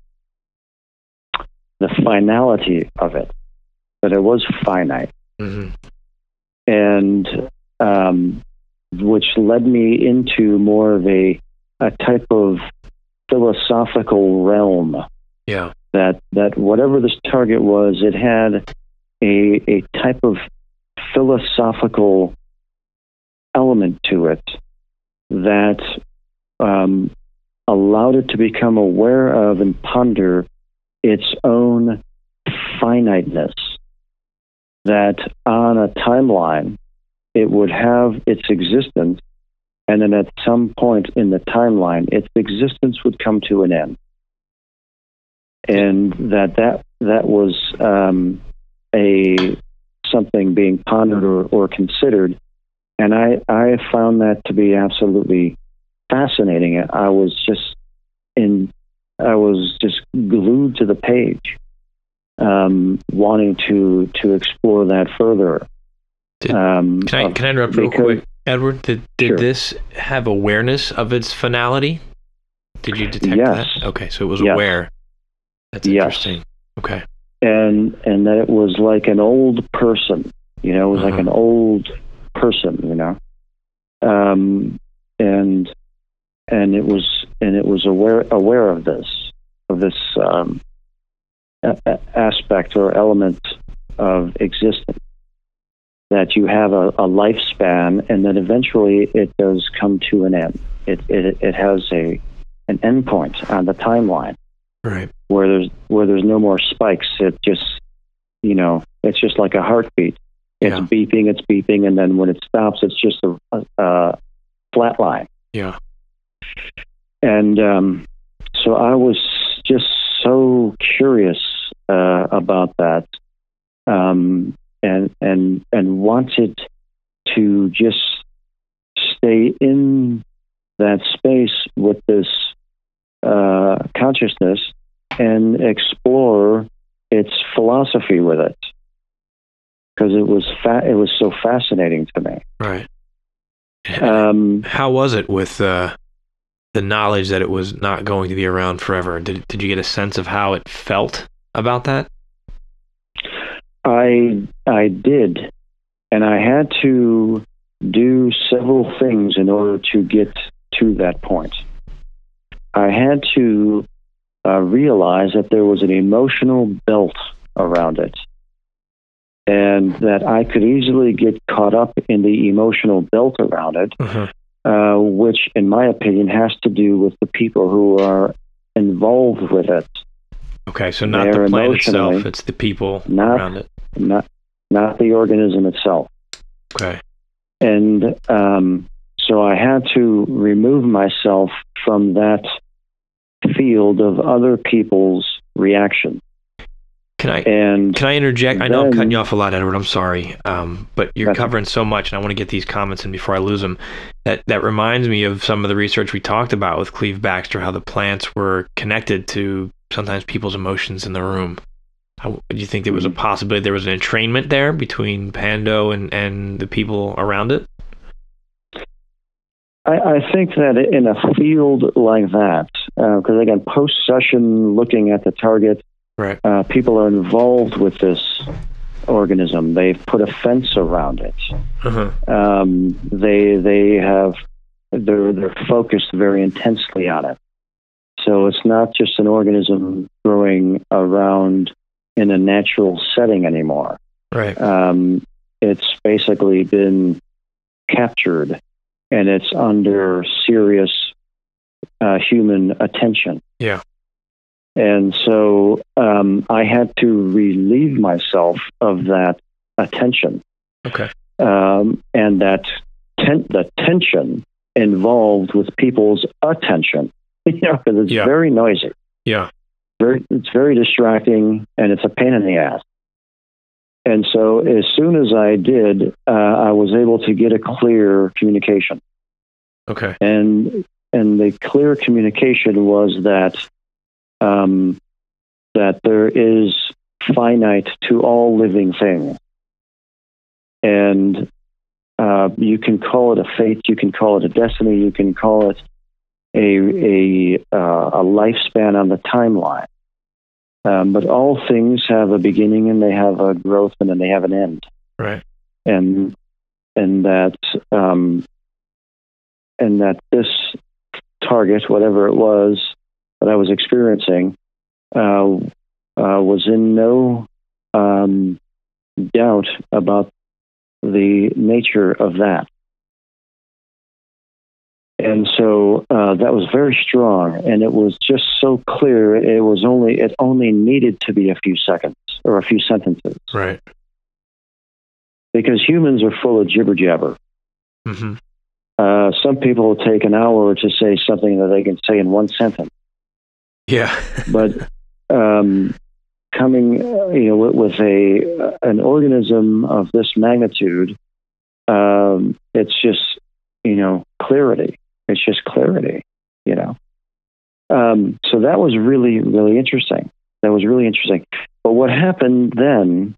the finality of it, that it was finite, hmm and um, which led me into more of a a type of philosophical realm. Yeah. that that whatever this target was, it had a a type of philosophical element to it that um, allowed it to become aware of and ponder its own finiteness. That on a timeline, it would have its existence, and then at some point in the timeline, its existence would come to an end and that that that was um, a something being pondered or, or considered, and I I found that to be absolutely fascinating. I was just in I was just glued to the page, um, wanting to to explore that further. Did- um, Can I of- can I interrupt real because- quick, Edward? Did did Sure. this have awareness of its finality? Did you detect Yes. that? Okay, so it was Yes. aware. That's Yes. interesting. Okay. and and that it was like an old person you know it was like Uh-huh. an old person you know um and and it was and it was aware aware of this of this um a- aspect or element of existence that you have a, a lifespan and that eventually it does come to an end it it, it has a an endpoint on the timeline Right. where there's where there's no more spikes. It just you know it's just like a heartbeat. It's Yeah. beeping, it's beeping, and then when it stops, it's just a, a, a flat line. Yeah. And um, so I was just so curious uh, about that, um, and and and wanted to just stay in that space with this uh, consciousness and explore its philosophy with it because it was fa- it was so fascinating to me. Right. Um, How was it with uh, the knowledge that it was not going to be around forever? Did did you get a sense of how it felt about that? I I did, and I had to do several things in order to get to that point. I had to uh, realize that there was an emotional belt around it, and that I could easily get caught up in the emotional belt around it, uh, which, in my opinion, has to do with the people who are involved with it, Okay, so not They're the plant itself; it's the people not- around it. not not the organism itself. Okay. and um, so I had to remove myself from that field of other people's reaction. Can I And Can I interject? I know I'm cutting you off a lot, Edward. I'm sorry, um, but you're covering so much, and I want to get these comments in before I lose them. That that reminds me of some of the research we talked about with Cleve Backster, how the plants were connected to sometimes people's emotions in the room. How, do you think there was a Mhm. possibility there was an entrainment there between Pando and and the people around it? I, I think that in a field like that, because again, post session, looking at the target, Right. uh, people are involved with this organism. They've put a fence around it. Uh-huh. Um, they they have they're they're focused very intensely on it. So it's not just an organism growing around in a natural setting anymore. Right. Um, it's basically been captured, and it's under serious uh, human attention. Yeah. And so um, I had to relieve myself of that attention. Okay. Um, and that ten- the tension involved with people's attention, [LAUGHS] you know, because it's Yeah. very noisy. Yeah. Very, it's very distracting, and it's a pain in the ass. And so, as soon as I did, uh, I was able to get a clear communication Okay. and and the clear communication was that um, that there is finite to all living things, and uh, you can call it a fate, you can call it a destiny, you can call it a a uh, a lifespan on the timeline. Um, but all things have a beginning and they have a growth and then they have an end Right. and and that um, and that this target, whatever it was that I was experiencing, uh, uh, was in no um, doubt about the nature of that. And so uh, that was very strong, and it was just so clear. It was only it only needed to be a few seconds or a few sentences Right. because humans are full of jibber jabber. Mm-hmm. Uh, some people will take an hour to say something that they can say in one sentence, Yeah. [LAUGHS] but um, coming, you know, with, with a an organism of this magnitude, um, it's just you know clarity. It's just clarity, you know. Um, so that was really really interesting. That was really interesting. But what happened then?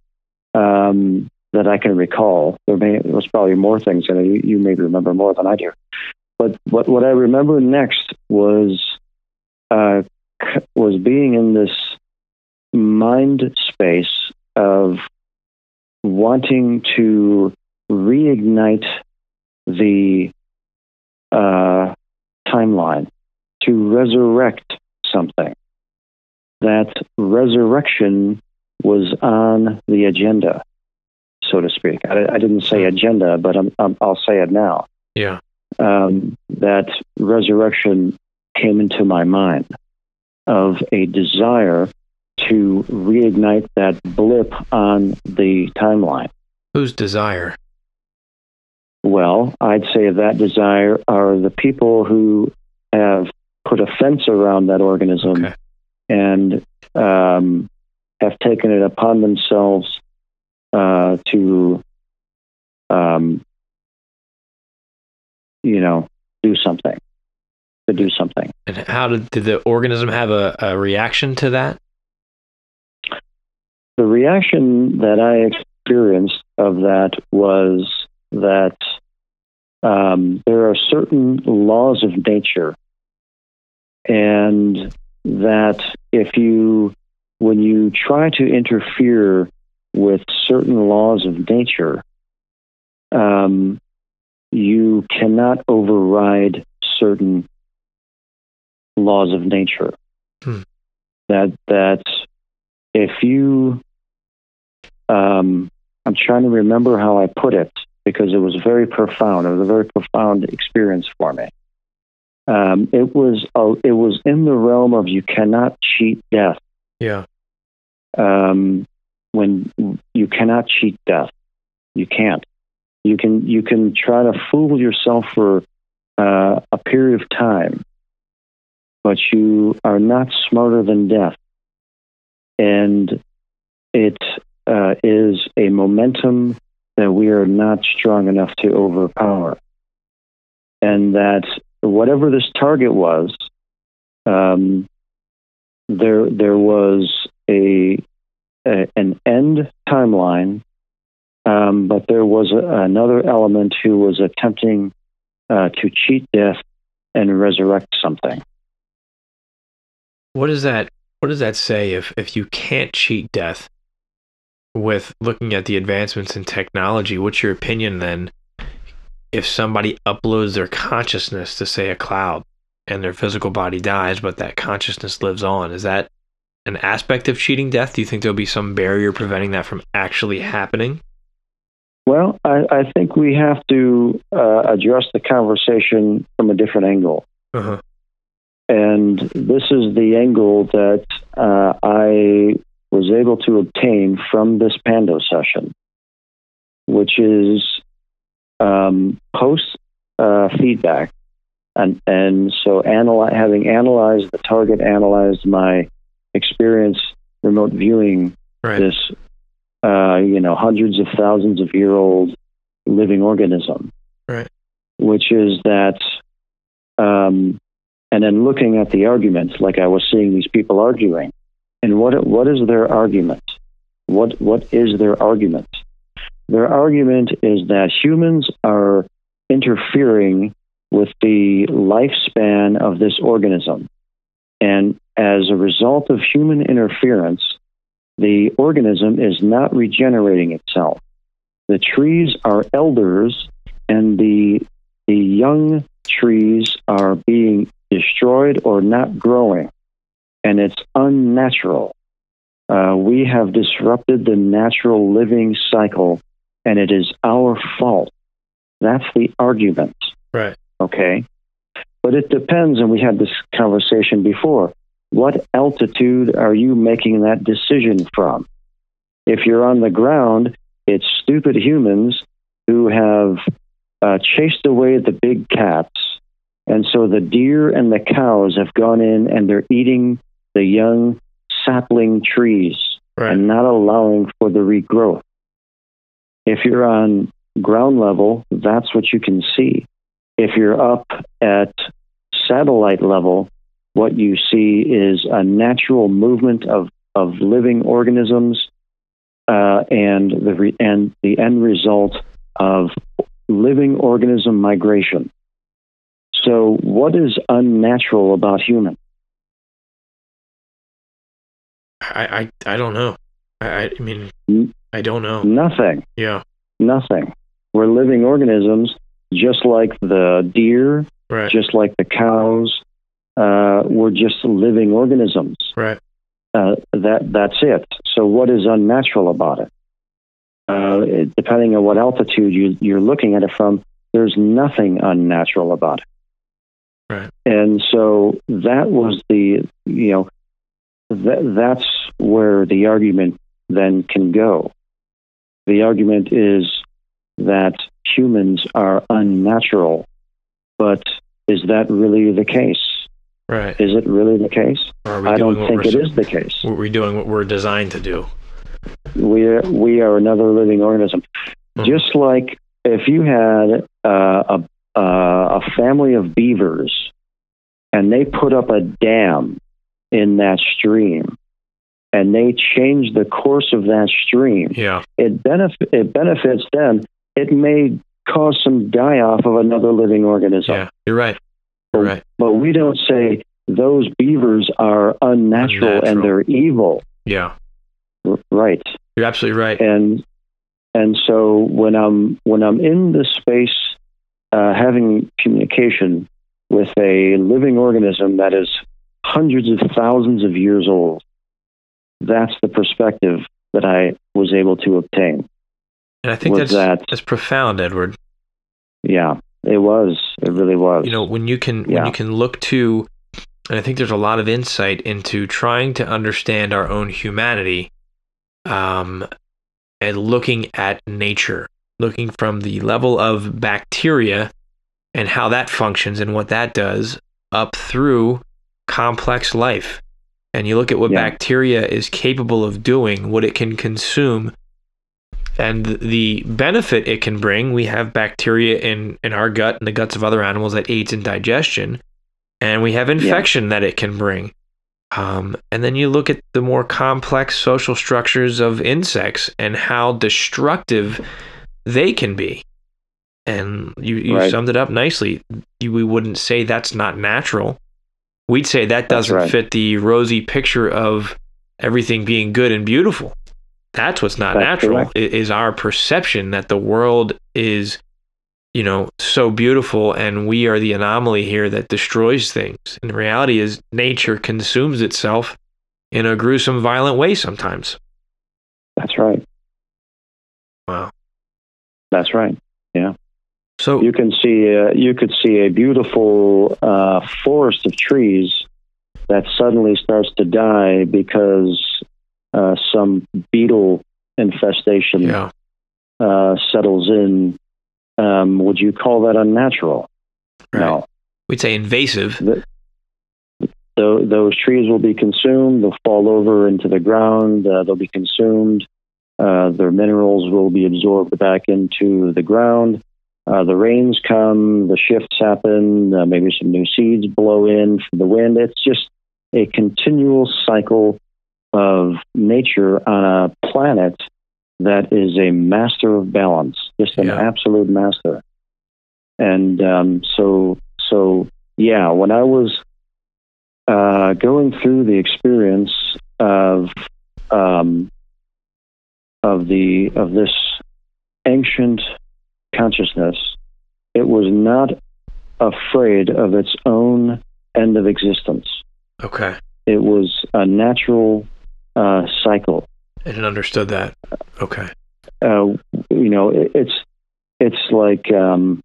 Um, that I can recall. There, may, there was probably more things, and you, you maybe remember more than I do. But what what I remember next was uh, was being in this mind space of wanting to reignite the uh, timeline, to resurrect something. That resurrection was on the agenda so to speak. I, I didn't say agenda, but I'm, I'm, I'll say it now. Yeah. Um, that resurrection came into my mind of a desire to reignite that blip on the timeline. Whose desire? Well, I'd say that desire are the people who have put a fence around that organism Okay. and um, have taken it upon themselves uh, to, um, you know, do something. To do something. And how did did the organism have a, a reaction to that? The reaction that I experienced of that was that um, there are certain laws of nature, and that if you, when you try to interfere with certain laws of nature, um, you cannot override certain laws of nature. Hmm. That that if you, um, I'm trying to remember how I put it because it was very profound. It was a very profound experience for me. Um, it was a, it was in the realm of you cannot cheat death Yeah. um, when you cannot cheat death. You can't. You can you can try to fool yourself for uh, a period of time, but you are not smarter than death, and it uh, is a momentum that we are not strong enough to overpower, and that whatever this target was, um, there there was a a, an end timeline, um, but there was a, another element who was attempting uh, to cheat death and resurrect something. What does that what does that say if if you can't cheat death? with looking at the advancements in technology, what's your opinion then if somebody uploads their consciousness to say a cloud and their physical body dies, but that consciousness lives on? Is that an aspect of cheating death? Do you think there'll be some barrier preventing that from actually happening? Well, I, I think we have to uh, address the conversation from a different angle. Uh-huh. And this is the angle that uh, I was able to obtain from this Pando session, which is um, post uh, feedback. And, and so, analy- having analyzed the target, analyzed my experience remote viewing Right. this, uh, you know, hundreds of thousands of year old living organism. Right. Which is that, um, and then looking at the arguments, like I was seeing these people arguing, and what what is their argument? What what is their argument? Their argument is that humans are interfering with the lifespan of this organism. And as a result of human interference, the organism is not regenerating itself. The trees are elders, and the, the young trees are being destroyed or not growing, and it's unnatural. Uh, we have disrupted the natural living cycle, and it is our fault. That's the argument. Right. Okay. But it depends, and we had this conversation before. What altitude are you making that decision from? If you're on the ground, it's stupid humans who have uh, chased away the big cats. And so the deer and the cows have gone in and they're eating the young sapling trees Right. and not allowing for the regrowth. If you're on ground level, that's what you can see. If you're up at satellite level, what you see is a natural movement of, of living organisms uh, and, the re- and the end result of living organism migration. So, what is unnatural about humans? I, I, I don't know. I, I mean. I don't know. Nothing. Yeah. Nothing. We're living organisms just like the deer, Right. just like the cows. Uh, we're just living organisms. Right. Uh, that that's it. So what is unnatural about it? Uh, it- depending on what altitude you, you're looking at it from, there's nothing unnatural about it. Right. And so that was the you know that that's where the argument then can go. The argument is that humans are unnatural, but is that really the case? Right. Is it really the case? Or are we I don't think it is the case. We're doing what we're designed to do. We are, we are another living organism. Mhm. Just like if you had uh, a, uh, a family of beavers and they put up a dam in that stream and they change the course of that stream, Yeah. it, benef- it benefits them. It may cause some die off of another living organism. Yeah. You're right. You're right. But we don't say those beavers are unnatural, and they're evil. Yeah. R- Right. You're absolutely right. and and so when I'm when I'm in the space uh, having communication with a living organism that is hundreds of thousands of years old, that's the perspective that I was able to obtain. And I think that's that- that's profound, Edward. Yeah, it was. It really was. You know, when you can when you can look to and I think there's a lot of insight into trying to understand our own humanity um and looking at nature, looking from the level of bacteria and how that functions and what that does up through complex life. And you look at what Yeah. bacteria is capable of doing, what it can consume, and the benefit it can bring. We have bacteria in, in our gut and the guts of other animals that aids in digestion, and we have infection that it can bring. Um, and then you look at the more complex social structures of insects and how destructive they can be. And you, you Right. summed it up nicely. You, we wouldn't say that's not natural. We'd say that doesn't right. fit the rosy picture of everything being good and beautiful. That's what's not That's natural correct. is our perception that the world is, you know, so beautiful and we are the anomaly here that destroys things. And the reality is nature consumes itself in a gruesome, violent way sometimes. That's right. Wow. That's right. Yeah. So You can see uh, you could see a beautiful uh, forest of trees that suddenly starts to die because uh, some beetle infestation yeah, uh, settles in. Um, would you call that unnatural? No. we'd say invasive. Tho- those trees will be consumed. They'll fall over into the ground. Uh, they'll be consumed. Uh, their minerals will be absorbed back into the ground. Uh, the rains come, the shifts happen, uh, maybe some new seeds blow in from the wind. It's just a continual cycle of nature on a planet that is a master of balance, just an Yeah. absolute master. And um, so, so yeah, when I was uh, going through the experience of um, of the of this ancient consciousness, it was not afraid of its own end of existence. Okay. It was a natural uh, cycle. I didn't understood that. Okay. Uh, you know, it, it's it's like um,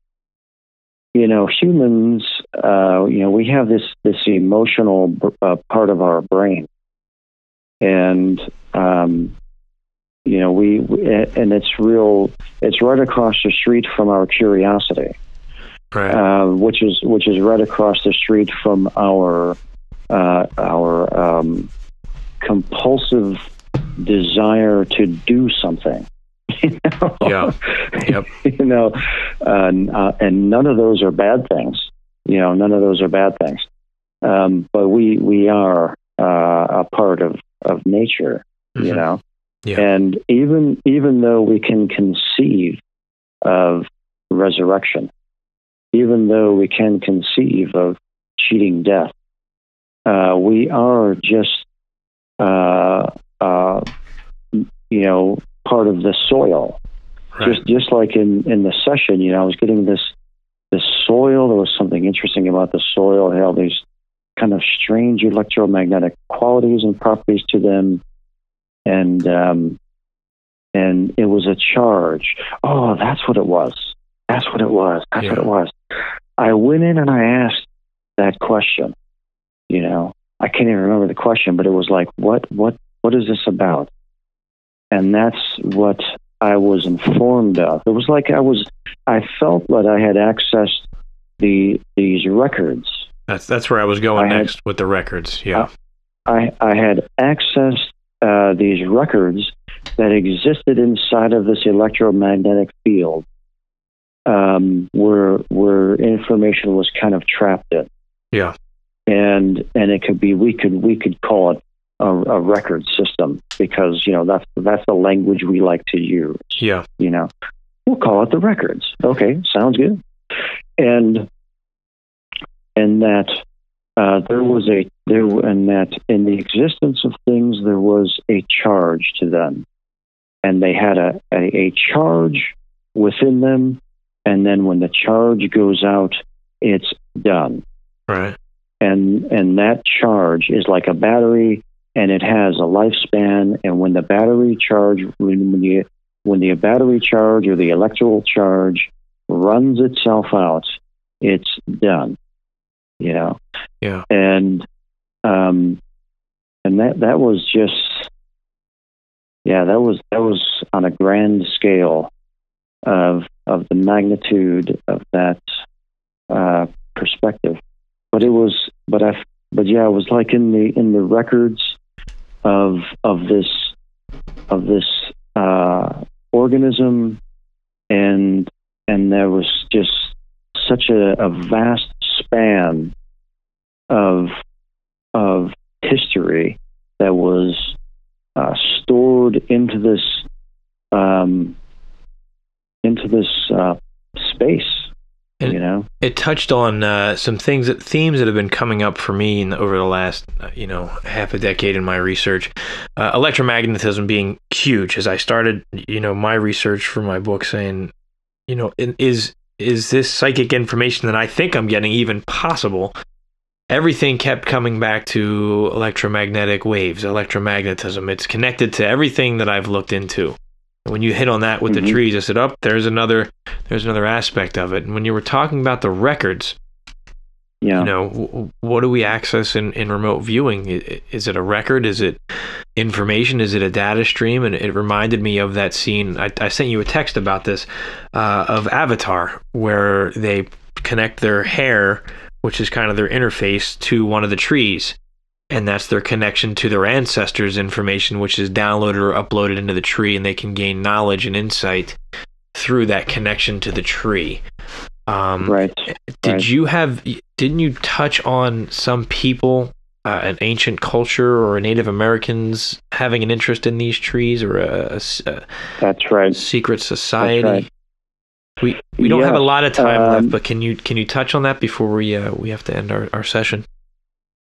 you know humans. Uh, you know, we have this this emotional uh, part of our brain, and um, you know we, we and it's real. It's right across the street from our curiosity. Right. uh, which is which is right across the street from our uh, our um, compulsive desire to do something. [LAUGHS] You know? Yeah. Yep. [LAUGHS] you know, uh, uh, and none of those are bad things. You know, none of those are bad things. Um, but we we are uh, a part of of nature. You Mhm. know, Yeah. and even even though we can conceive of resurrection, even though we can conceive of cheating death, uh, we are just, uh, uh, you know, part of the soil. Right. Just just like in in the session, you know, I was getting this this soil. There was something interesting about the soil. It had all these kind of strange electromagnetic qualities and properties to them, and um, and it was a charge. Oh, that's what it was. That's what it was. That's what it was. I went in and I asked that question. You know, I can't even remember the question, but it was like, what, what, what is this about? And that's what I was informed of. It was like I was, I felt that I had accessed the these records. That's that's where I was going I had- next with the records. Yeah. I, I had accessed uh, these records that existed inside of this electromagnetic field, um, where where information was kind of trapped in. Yeah. and and it could be we could we could call it a, a record system because you know that's that's the language we like to use. Yeah. You know, we'll call it the records. Okay, sounds good. And and that uh, there was a there and that in the existence of things there was a charge to them, and they had a, a, a charge within them, and then when the charge goes out, it's done. Right. and and that charge is like a battery and it has a lifespan. And when the battery charge when, when you when the battery charge or the electrical charge runs itself out it's done. You know Yeah. and um and that that was just yeah that was that was on a grand scale of of the magnitude of that uh perspective but it was but i but yeah it was like in the in the records of of this of this uh organism and and there was just such a, a vast span of of history that was uh, stored into this um, into this uh, space And- you know, it touched on uh, some things that themes that have been coming up for me in, over the last uh, you know half a decade in my research. Uh, electromagnetism being huge. As i started you know my research for my book saying you know is is this psychic information that i think i'm getting even possible everything kept coming back to electromagnetic waves electromagnetism it's connected to everything that i've looked into when you hit on that with the Mhm. trees i said up there's another there's another aspect of it. And when you were talking about the records, yeah. you know, w- what do we access in, in remote viewing? Is it a record? Is it information? Is it a data stream? And it reminded me of that scene. I, I sent you a text about this uh, of Avatar, where they connect their hair, which is kind of their interface, to one of the trees. And that's their connection to their ancestors' information, which is downloaded or uploaded into the tree, and they can gain knowledge and insight through that connection to the tree. Um, right. did right. you have? Didn't you touch on some people, uh, an ancient culture or Native Americans having an interest in these trees, or a That's right. secret society? right. We we don't have a lot of time um, left, but can you can you touch on that before we uh, we have to end our, our session?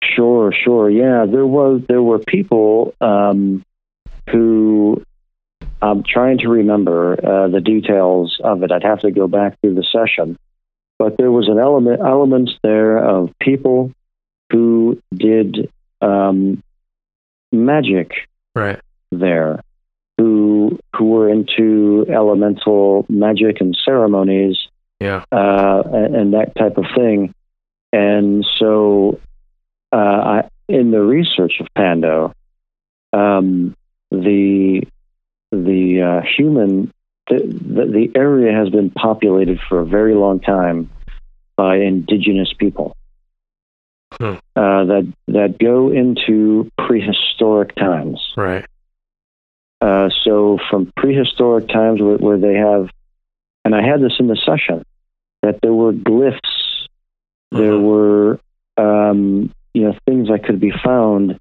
Sure, sure. Yeah, there was there were people um, who I'm trying to remember uh, the details of it. I'd have to go back through the session, but there was an element elements there of people who did um, magic Right. there, who who were into elemental magic and ceremonies Yeah. uh, and, and that type of thing. And so, uh, I, in the research of Pando, um, the the uh, human the, the the area has been populated for a very long time by indigenous people Hmm. uh, that that go into prehistoric times. Right. Uh, so from prehistoric times where, where they have, and I had this in the session, that there were glyphs, there Mhm. were, um, you know, things that could be found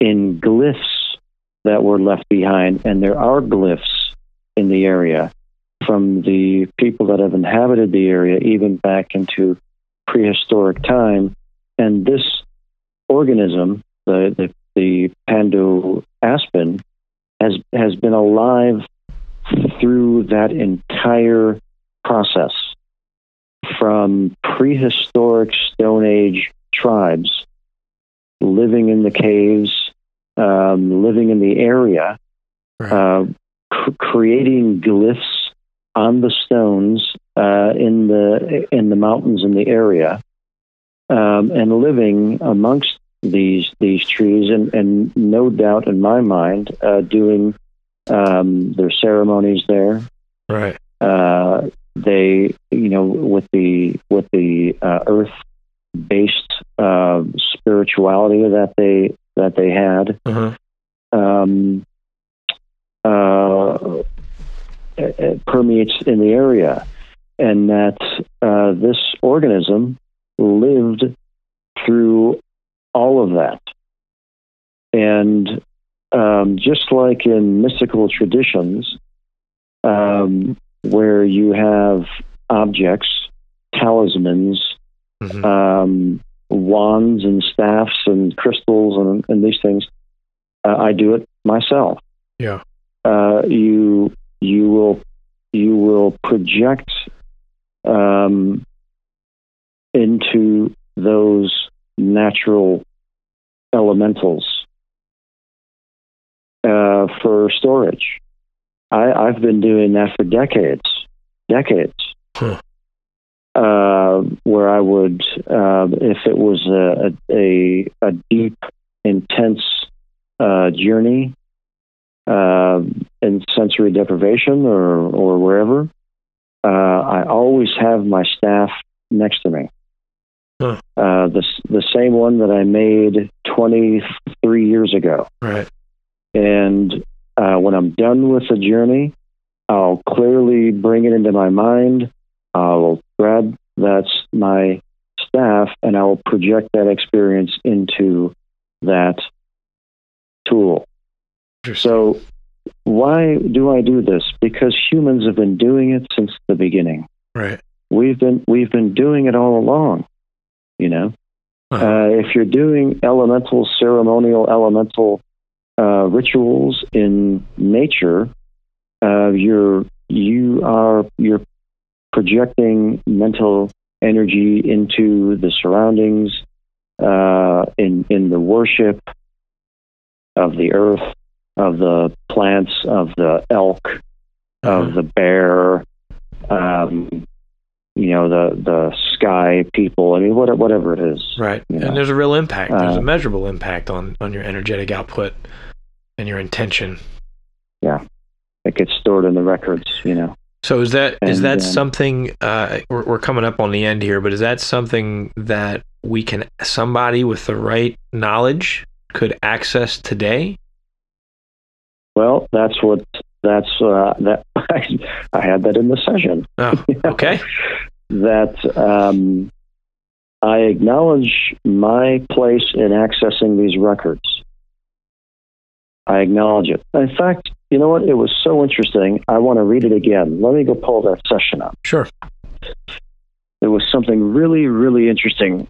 in glyphs that were left behind, and there are glyphs in the area from the people that have inhabited the area, even back into prehistoric time, and this organism, the the, the Pando aspen, has has been alive through that entire process from prehistoric Stone Age tribes living in the caves, um, living in the area, Right. uh, cr- creating glyphs on the stones uh, in the in the mountains in the area, um, and living amongst these these trees, and, and no doubt in my mind, uh, doing um, their ceremonies there. Right. Uh, they, you know, with the with the uh, earth based uh, spirituality that they that they had, Uh-huh. um, uh, it, permeates in the area, and that uh, this organism lived through all of that. And um, just like in mystical traditions, um, where you have objects, talismans, Mhm. um, wands and staffs and crystals and, and these things, uh, I do it myself Yeah. uh, you you will you will project um, into those natural elementals uh, for storage. I, I've been doing that for decades, decades. Huh. Uh, where I would, uh, if it was a, a, a deep, intense uh, journey, uh, in sensory deprivation or, or wherever, uh, I always have my staff next to me. Huh. Uh, the, the same one that I made 23 years ago. Right. And uh, when I'm done with the journey, I'll clearly bring it into my mind. I'll grab that's my staff and I will project that experience into that tool. So, why do I do this? Because humans have been doing it since the beginning. Right. we've been we've been doing it all along. You know, Uh-huh. uh, if you're doing elemental ceremonial elemental uh, rituals in nature, uh, you're you are you're projecting mental energy into the surroundings uh, in in the worship of the earth, of the plants, of the elk, of the bear, um, you know, the the sky people. I mean, what, whatever it is. Right. you know. And there's a real impact. There's Uh, a measurable impact on on your energetic output and your intention. Yeah. It gets stored in the records. You know. So is that is And, that um, something? Uh, we're, we're coming up on the end here, but is that something that we can somebody with the right knowledge could access today? Well, that's what that's uh, that. [LAUGHS] I had that in the session. Oh, [LAUGHS] okay. that um, I acknowledge my place in accessing these records. I acknowledge it. In fact, you know what? It was so interesting. I want to read it again. Let me go pull that session up. Sure. There was something really, really interesting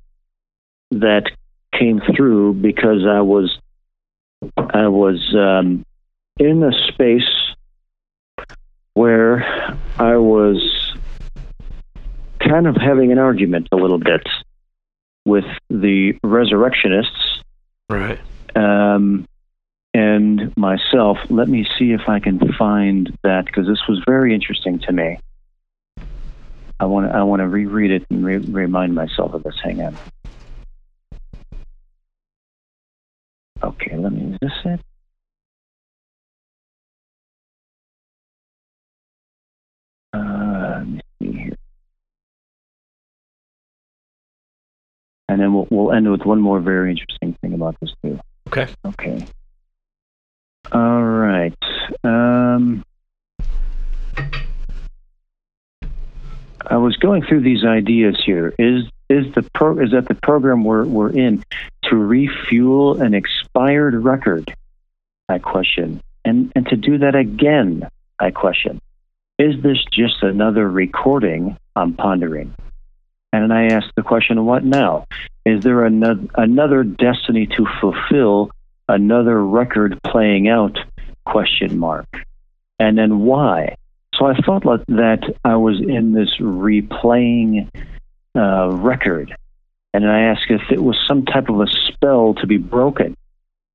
that came through because I was I was um, in a space where I was kind of having an argument a little bit with the resurrectionists Right. um, and myself. Let me see if I can find that because this was very interesting to me. I want to I want to reread it and re- remind myself of this. Hang on. Okay, let me. Is this it? Uh, let me see here. And then we'll, we'll end with one more very interesting thing about this too. Okay. Okay. All right. Um, I was going through these ideas here. Is is the pro is that the program we're we're in to refuel an expired record? I question. And and to do that again, I question. Is this just another recording? I'm pondering. And I ask the question, what now? Is there another, another destiny to fulfill, another record playing out? Question mark. And then why? So I thought like that I was in this replaying uh, record, and I asked if it was some type of a spell to be broken,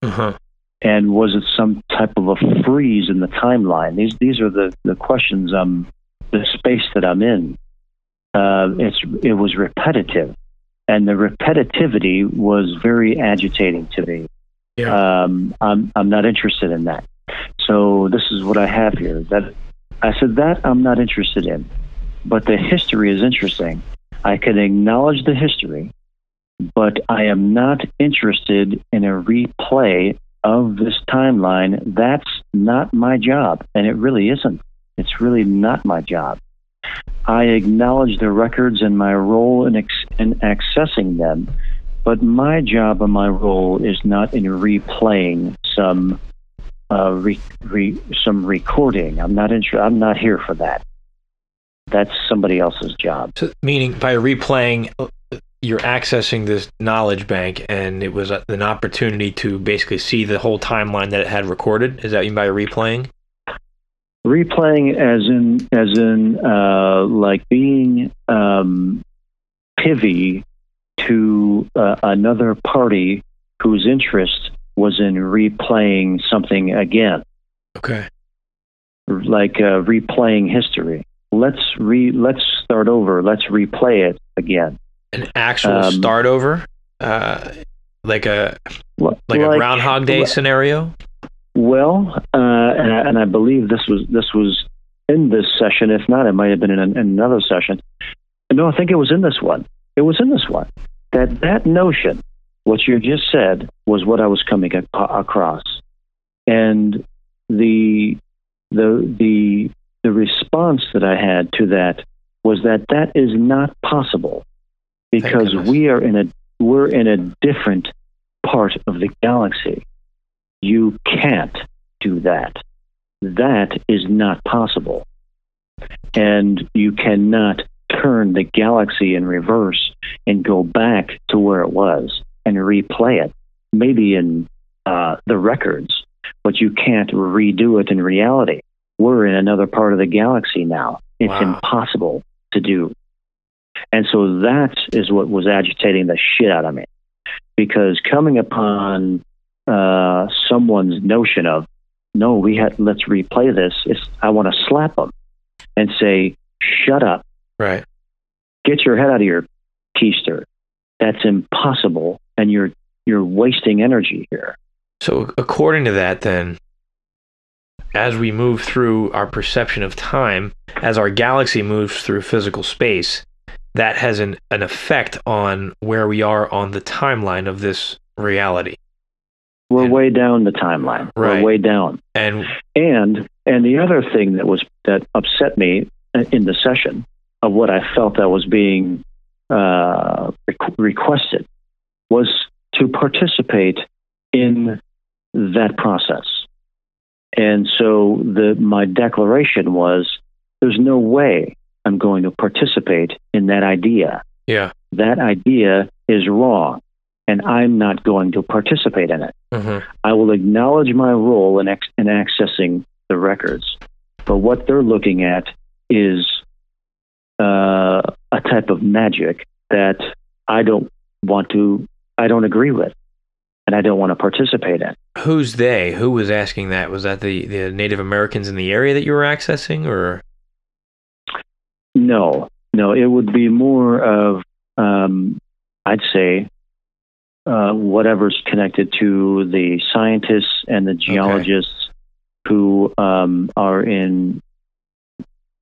Uh-huh. And was it some type of a freeze in the timeline? These these are the the questions um the space that I'm in. Uh, it's it was repetitive, and the repetitivity was very agitating to me. Yeah. Um, I'm I'm not interested in that. So this is what I have here. That I said that I'm not interested in, but the history is interesting. I can acknowledge the history, but I am not interested in a replay of this timeline. That's not my job, and it really isn't. It's really not my job. I acknowledge the records and my role in, ex- in accessing them, but my job and my role is not in replaying some uh, re- re- some recording. I'm not inter- I'm not here for that. That's somebody else's job. So, meaning by replaying, you're accessing this knowledge bank, and it was an opportunity to basically see the whole timeline that it had recorded. Is that you mean by replaying? replaying as in as in uh, like being um, privy to uh, another party whose interest was in replaying something again, Okay. like uh, replaying history. Let's re let's start over. Let's replay it again. An actual Um, start over, uh, like a L- like, a Groundhog Day well- scenario. Well, uh, and, I, and I believe this was this was in this session. If not, it might have been in, an, in another session. No, I think it was in this one. It was in this one. That that notion, what you just said, was what I was coming ac- across, and the the the the response that I had to that was that that is not possible because we are in a we're in a different part of the galaxy. You can't do that. That is not possible. And you cannot turn the galaxy in reverse and go back to where it was and replay it, maybe in uh, the records, but you can't redo it in reality. We're in another part of the galaxy now. It's Wow. impossible to do. And so that is what was agitating the shit out of me. Because coming upon uh, someone's notion of, no, we had, let's replay this, it's, I want to slap them and say, shut up, Right. get your head out of your keister. That's impossible, and you're you're wasting energy here. So, according to that, then, as we move through our perception of time, as our galaxy moves through physical space, that has an, an effect on where we are on the timeline of this reality. We're And- way down the timeline. Right. We're way down. And And and the other thing that was that upset me in the session of what I felt that was being uh, requ- requested was to participate in that process. And so the my declaration was there's no way I'm going to participate in that idea. yeah. That idea is wrong and I'm not going to participate in it. hmm I will acknowledge my role in, ex- in accessing the records, but what they're looking at is uh, a type of magic that I don't want to, I don't agree with, and I don't want to participate in. Who's they? Who was asking that? Was that the, the Native Americans in the area that you were accessing, or No, no, it would be more of, um, I'd say, uh, whatever's connected to the scientists and the geologists who um, are in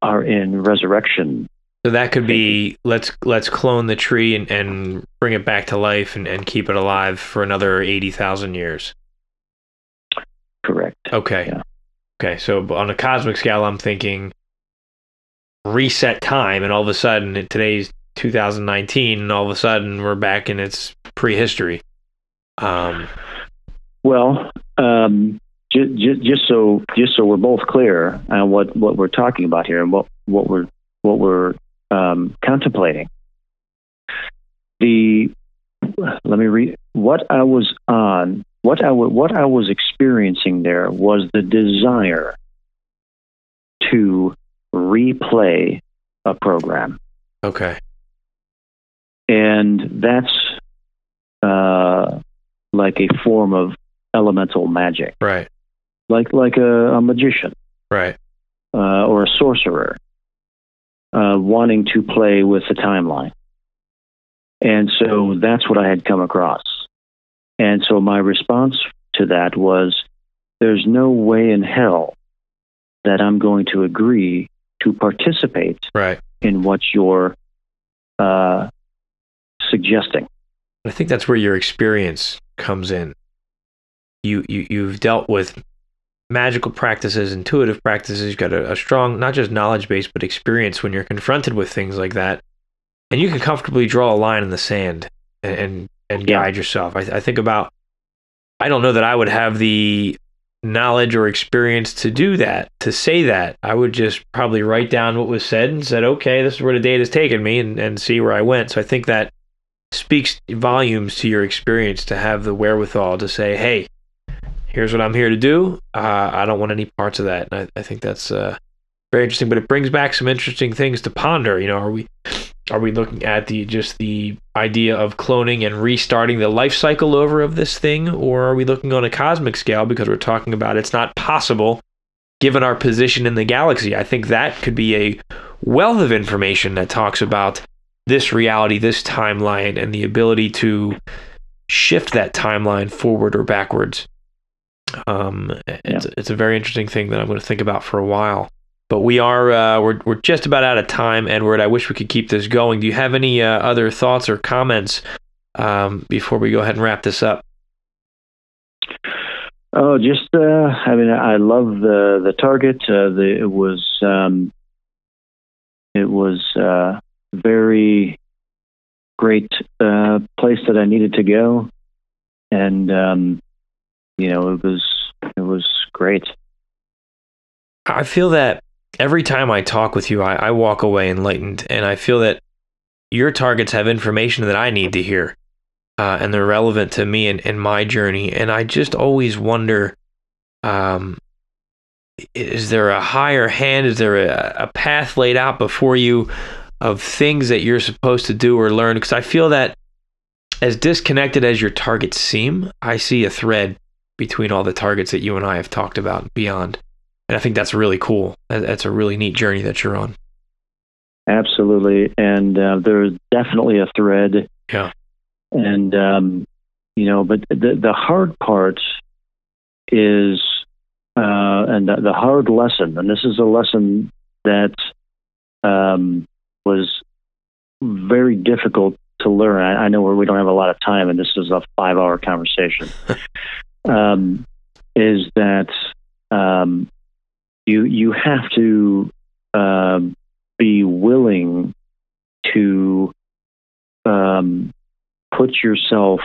are in resurrection so that could be let's let's clone the tree and, and bring it back to life and, and keep it alive for another eighty thousand years. Correct. Okay. Yeah. Okay. So on a cosmic scale, I'm thinking reset time, and all of a sudden, today's 2019, and all of a sudden, we're back in its prehistory. Um, Well, um, just, just, just so just so we're both clear on what, what we're talking about here and what, what we're what we're um, contemplating. The let me read what I was on. What I what I was experiencing there was the desire to replay a program. okay. and that's uh, like a form of elemental magic, Right. like like a, a magician Right. uh, or a sorcerer uh, wanting to play with the timeline. And so that's what I had come across. And so my response to that was there's no way in hell that I'm going to agree to participate Right. in what you're uh, suggesting. I think that's where your experience comes in. You you you've dealt with magical practices, intuitive practices. You've got a, a strong, not just knowledge base, but experience when you're confronted with things like that, and you can comfortably draw a line in the sand and and, and Yeah. guide yourself. I, I think about. I don't know that I would have the knowledge or experience to do that, to say that. I would just probably write down what was said and said, okay, this is where the date has taken me, and, and see where I went. So I think that speaks volumes to your experience to have the wherewithal to say, "Hey, here's what I'm here to do. Uh, I don't want any parts of that." And I, I think that's uh, very interesting. But it brings back some interesting things to ponder. You know, are we are we looking at the just the idea of cloning and restarting the life cycle over of this thing, or are we looking on a cosmic scale because we're talking about it's not possible given our position in the galaxy? I think that could be a wealth of information that talks about this reality, this timeline, and the ability to shift that timeline forward or backwards. Um, it's, it's a very interesting thing that I'm going to think about for a while. But we are uh, we're we're just about out of time, Edward. I wish we could keep this going. Do you have any uh, other thoughts or comments um, before we go ahead and wrap this up? Oh, just uh, I mean, I love the the target. Uh, the it was um, it was uh, very great uh, place that I needed to go, and um, you know, it was it was great. I feel that every time I talk with you, I, I walk away enlightened, and I feel that your targets have information that I need to hear, uh, and they're relevant to me and, and my journey. And I just always wonder, um, is there a higher hand? Is there a, a path laid out before you of things that you're supposed to do or learn? Because I feel that as disconnected as your targets seem, I see a thread between all the targets that you and I have talked about beyond. And I think that's really cool. That's a really neat journey that you're on. Absolutely. And uh, there's definitely a thread. Yeah. And, um, you know, but the, the hard part is, uh, and the, the hard lesson, and this is a lesson that um, was very difficult to learn. I, I know we don't have a lot of time, and this is a five hour conversation. [LAUGHS] um, is that um, you you have to uh, be willing to um, put yourself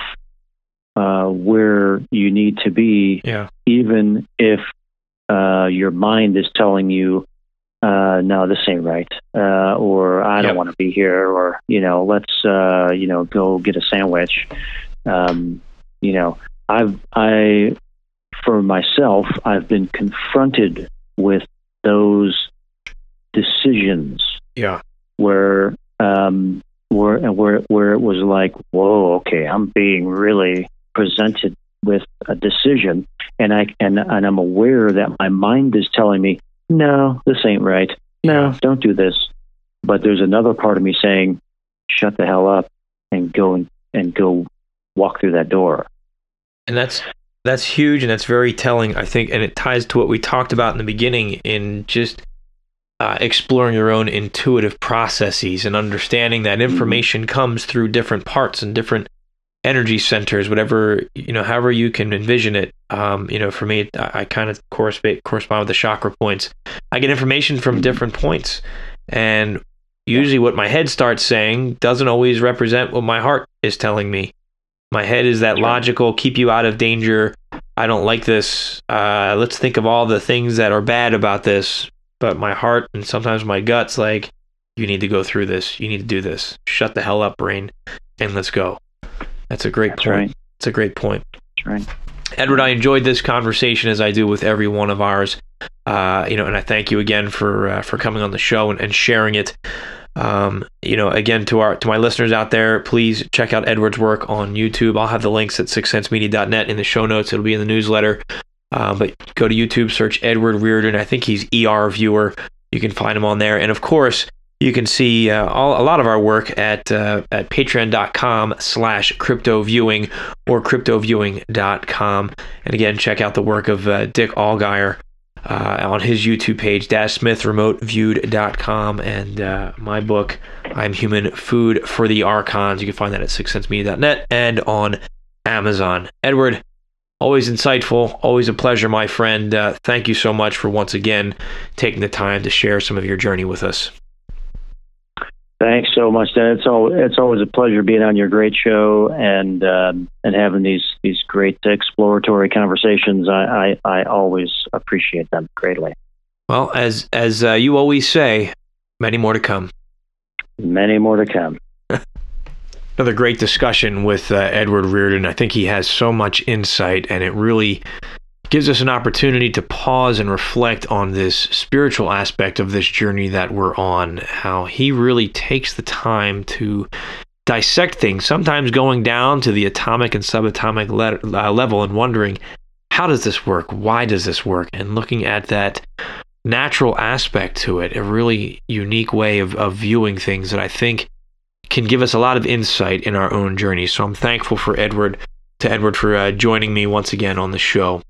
uh, where you need to be, yeah. even if uh, your mind is telling you, uh, "No, this ain't right," uh, or "I don't Yep. want to be here," or you know, "Let's uh, you know go get a sandwich." Um, you know, I've I for myself, I've been confronted with those decisions Yeah. where um, where where where it was like, whoa, okay, I'm being really presented with a decision, and I and and I'm aware that my mind is telling me, no, this ain't right. No, Yeah. don't do this. But there's another part of me saying, shut the hell up and go and, and go walk through that door. And that's that's huge and that's very telling, I think, and it ties to what we talked about in the beginning in just uh, exploring your own intuitive processes and understanding that information comes through different parts and different energy centers, whatever you know, however you can envision it. Um, you know, for me, I, I kind of correspond correspond with the chakra points. I get information from different points, and usually, what my head starts saying doesn't always represent what my heart is telling me. My head is that logical, keep you out of danger. I don't like this. Uh, let's think of all the things that are bad about this. But my heart and sometimes my guts like, you need to go through this. You need to do this. Shut the hell up, brain, and let's go. That's a great That's point. right. It's a great point. That's right. Edward, I enjoyed this conversation as I do with every one of ours. Uh, you know, and I thank you again for uh, for coming on the show and, and sharing it. Um, you know, again to our to my listeners out there, please check out Edward's work on YouTube. I'll have the links at sixsensemedia.net in the show notes. It'll be in the newsletter. Uh, but go to YouTube, search Edward Riordan. I think he's ER viewer. You can find him on there, and of course, you can see uh, all, a lot of our work at uh, at patreon.com slash crypto viewing or cryptoviewing.com. And again, check out the work of uh, Dick Allgire uh, on his YouTube page, DashSmithRemoteViewed.com, and uh, my book, I'm Human Food for the Archons. You can find that at sixsensemedia.net and on Amazon. Edward, always insightful, always a pleasure, my friend. Uh, thank you so much for once again taking the time to share some of your journey with us. Thanks so much, Dan. It's all it's always a pleasure being on your great show and um, and having these these great exploratory conversations. I, I, I always appreciate them greatly. Well, as as uh, you always say, many more to come. Many more to come. [LAUGHS] Another great discussion with uh, Edward Riordan. I think he has so much insight, and it really gives us an opportunity to pause and reflect on this spiritual aspect of this journey that we're on. How he really takes the time to dissect things, sometimes going down to the atomic and subatomic le- uh, level and wondering, how does this work? Why does this work? And looking at that natural aspect to it, a really unique way of, of viewing things that I think can give us a lot of insight in our own journey. So I'm thankful for Edward, to Edward for uh, joining me once again on the show.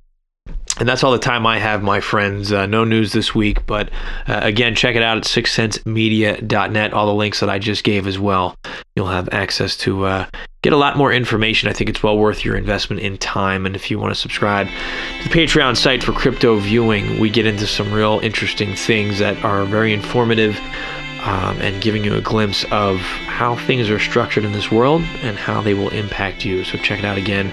And that's all the time I have, my friends. Uh, no news this week, but uh, again, check it out at sixsensemedia.net. All the links that I just gave as well. You'll have access to uh, get a lot more information. I think it's well worth your investment in time. And if you want to subscribe to the Patreon site for crypto viewing, we get into some real interesting things that are very informative um, and giving you a glimpse of how things are structured in this world and how they will impact you. So check it out again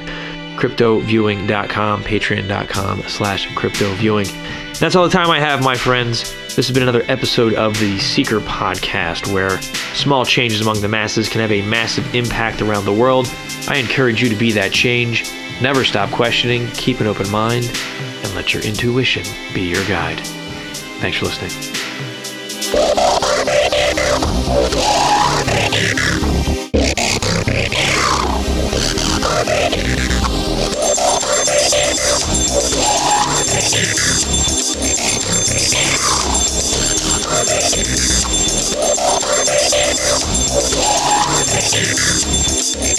cryptoviewing.com, patreon.com slash cryptoviewing. That's all the time I have, my friends. This has been another episode of the Seeker Podcast, where small changes among the masses can have a massive impact around the world. I encourage you to be that change. Never stop questioning, keep an open mind, and let your intuition be your guide. Thanks for listening. you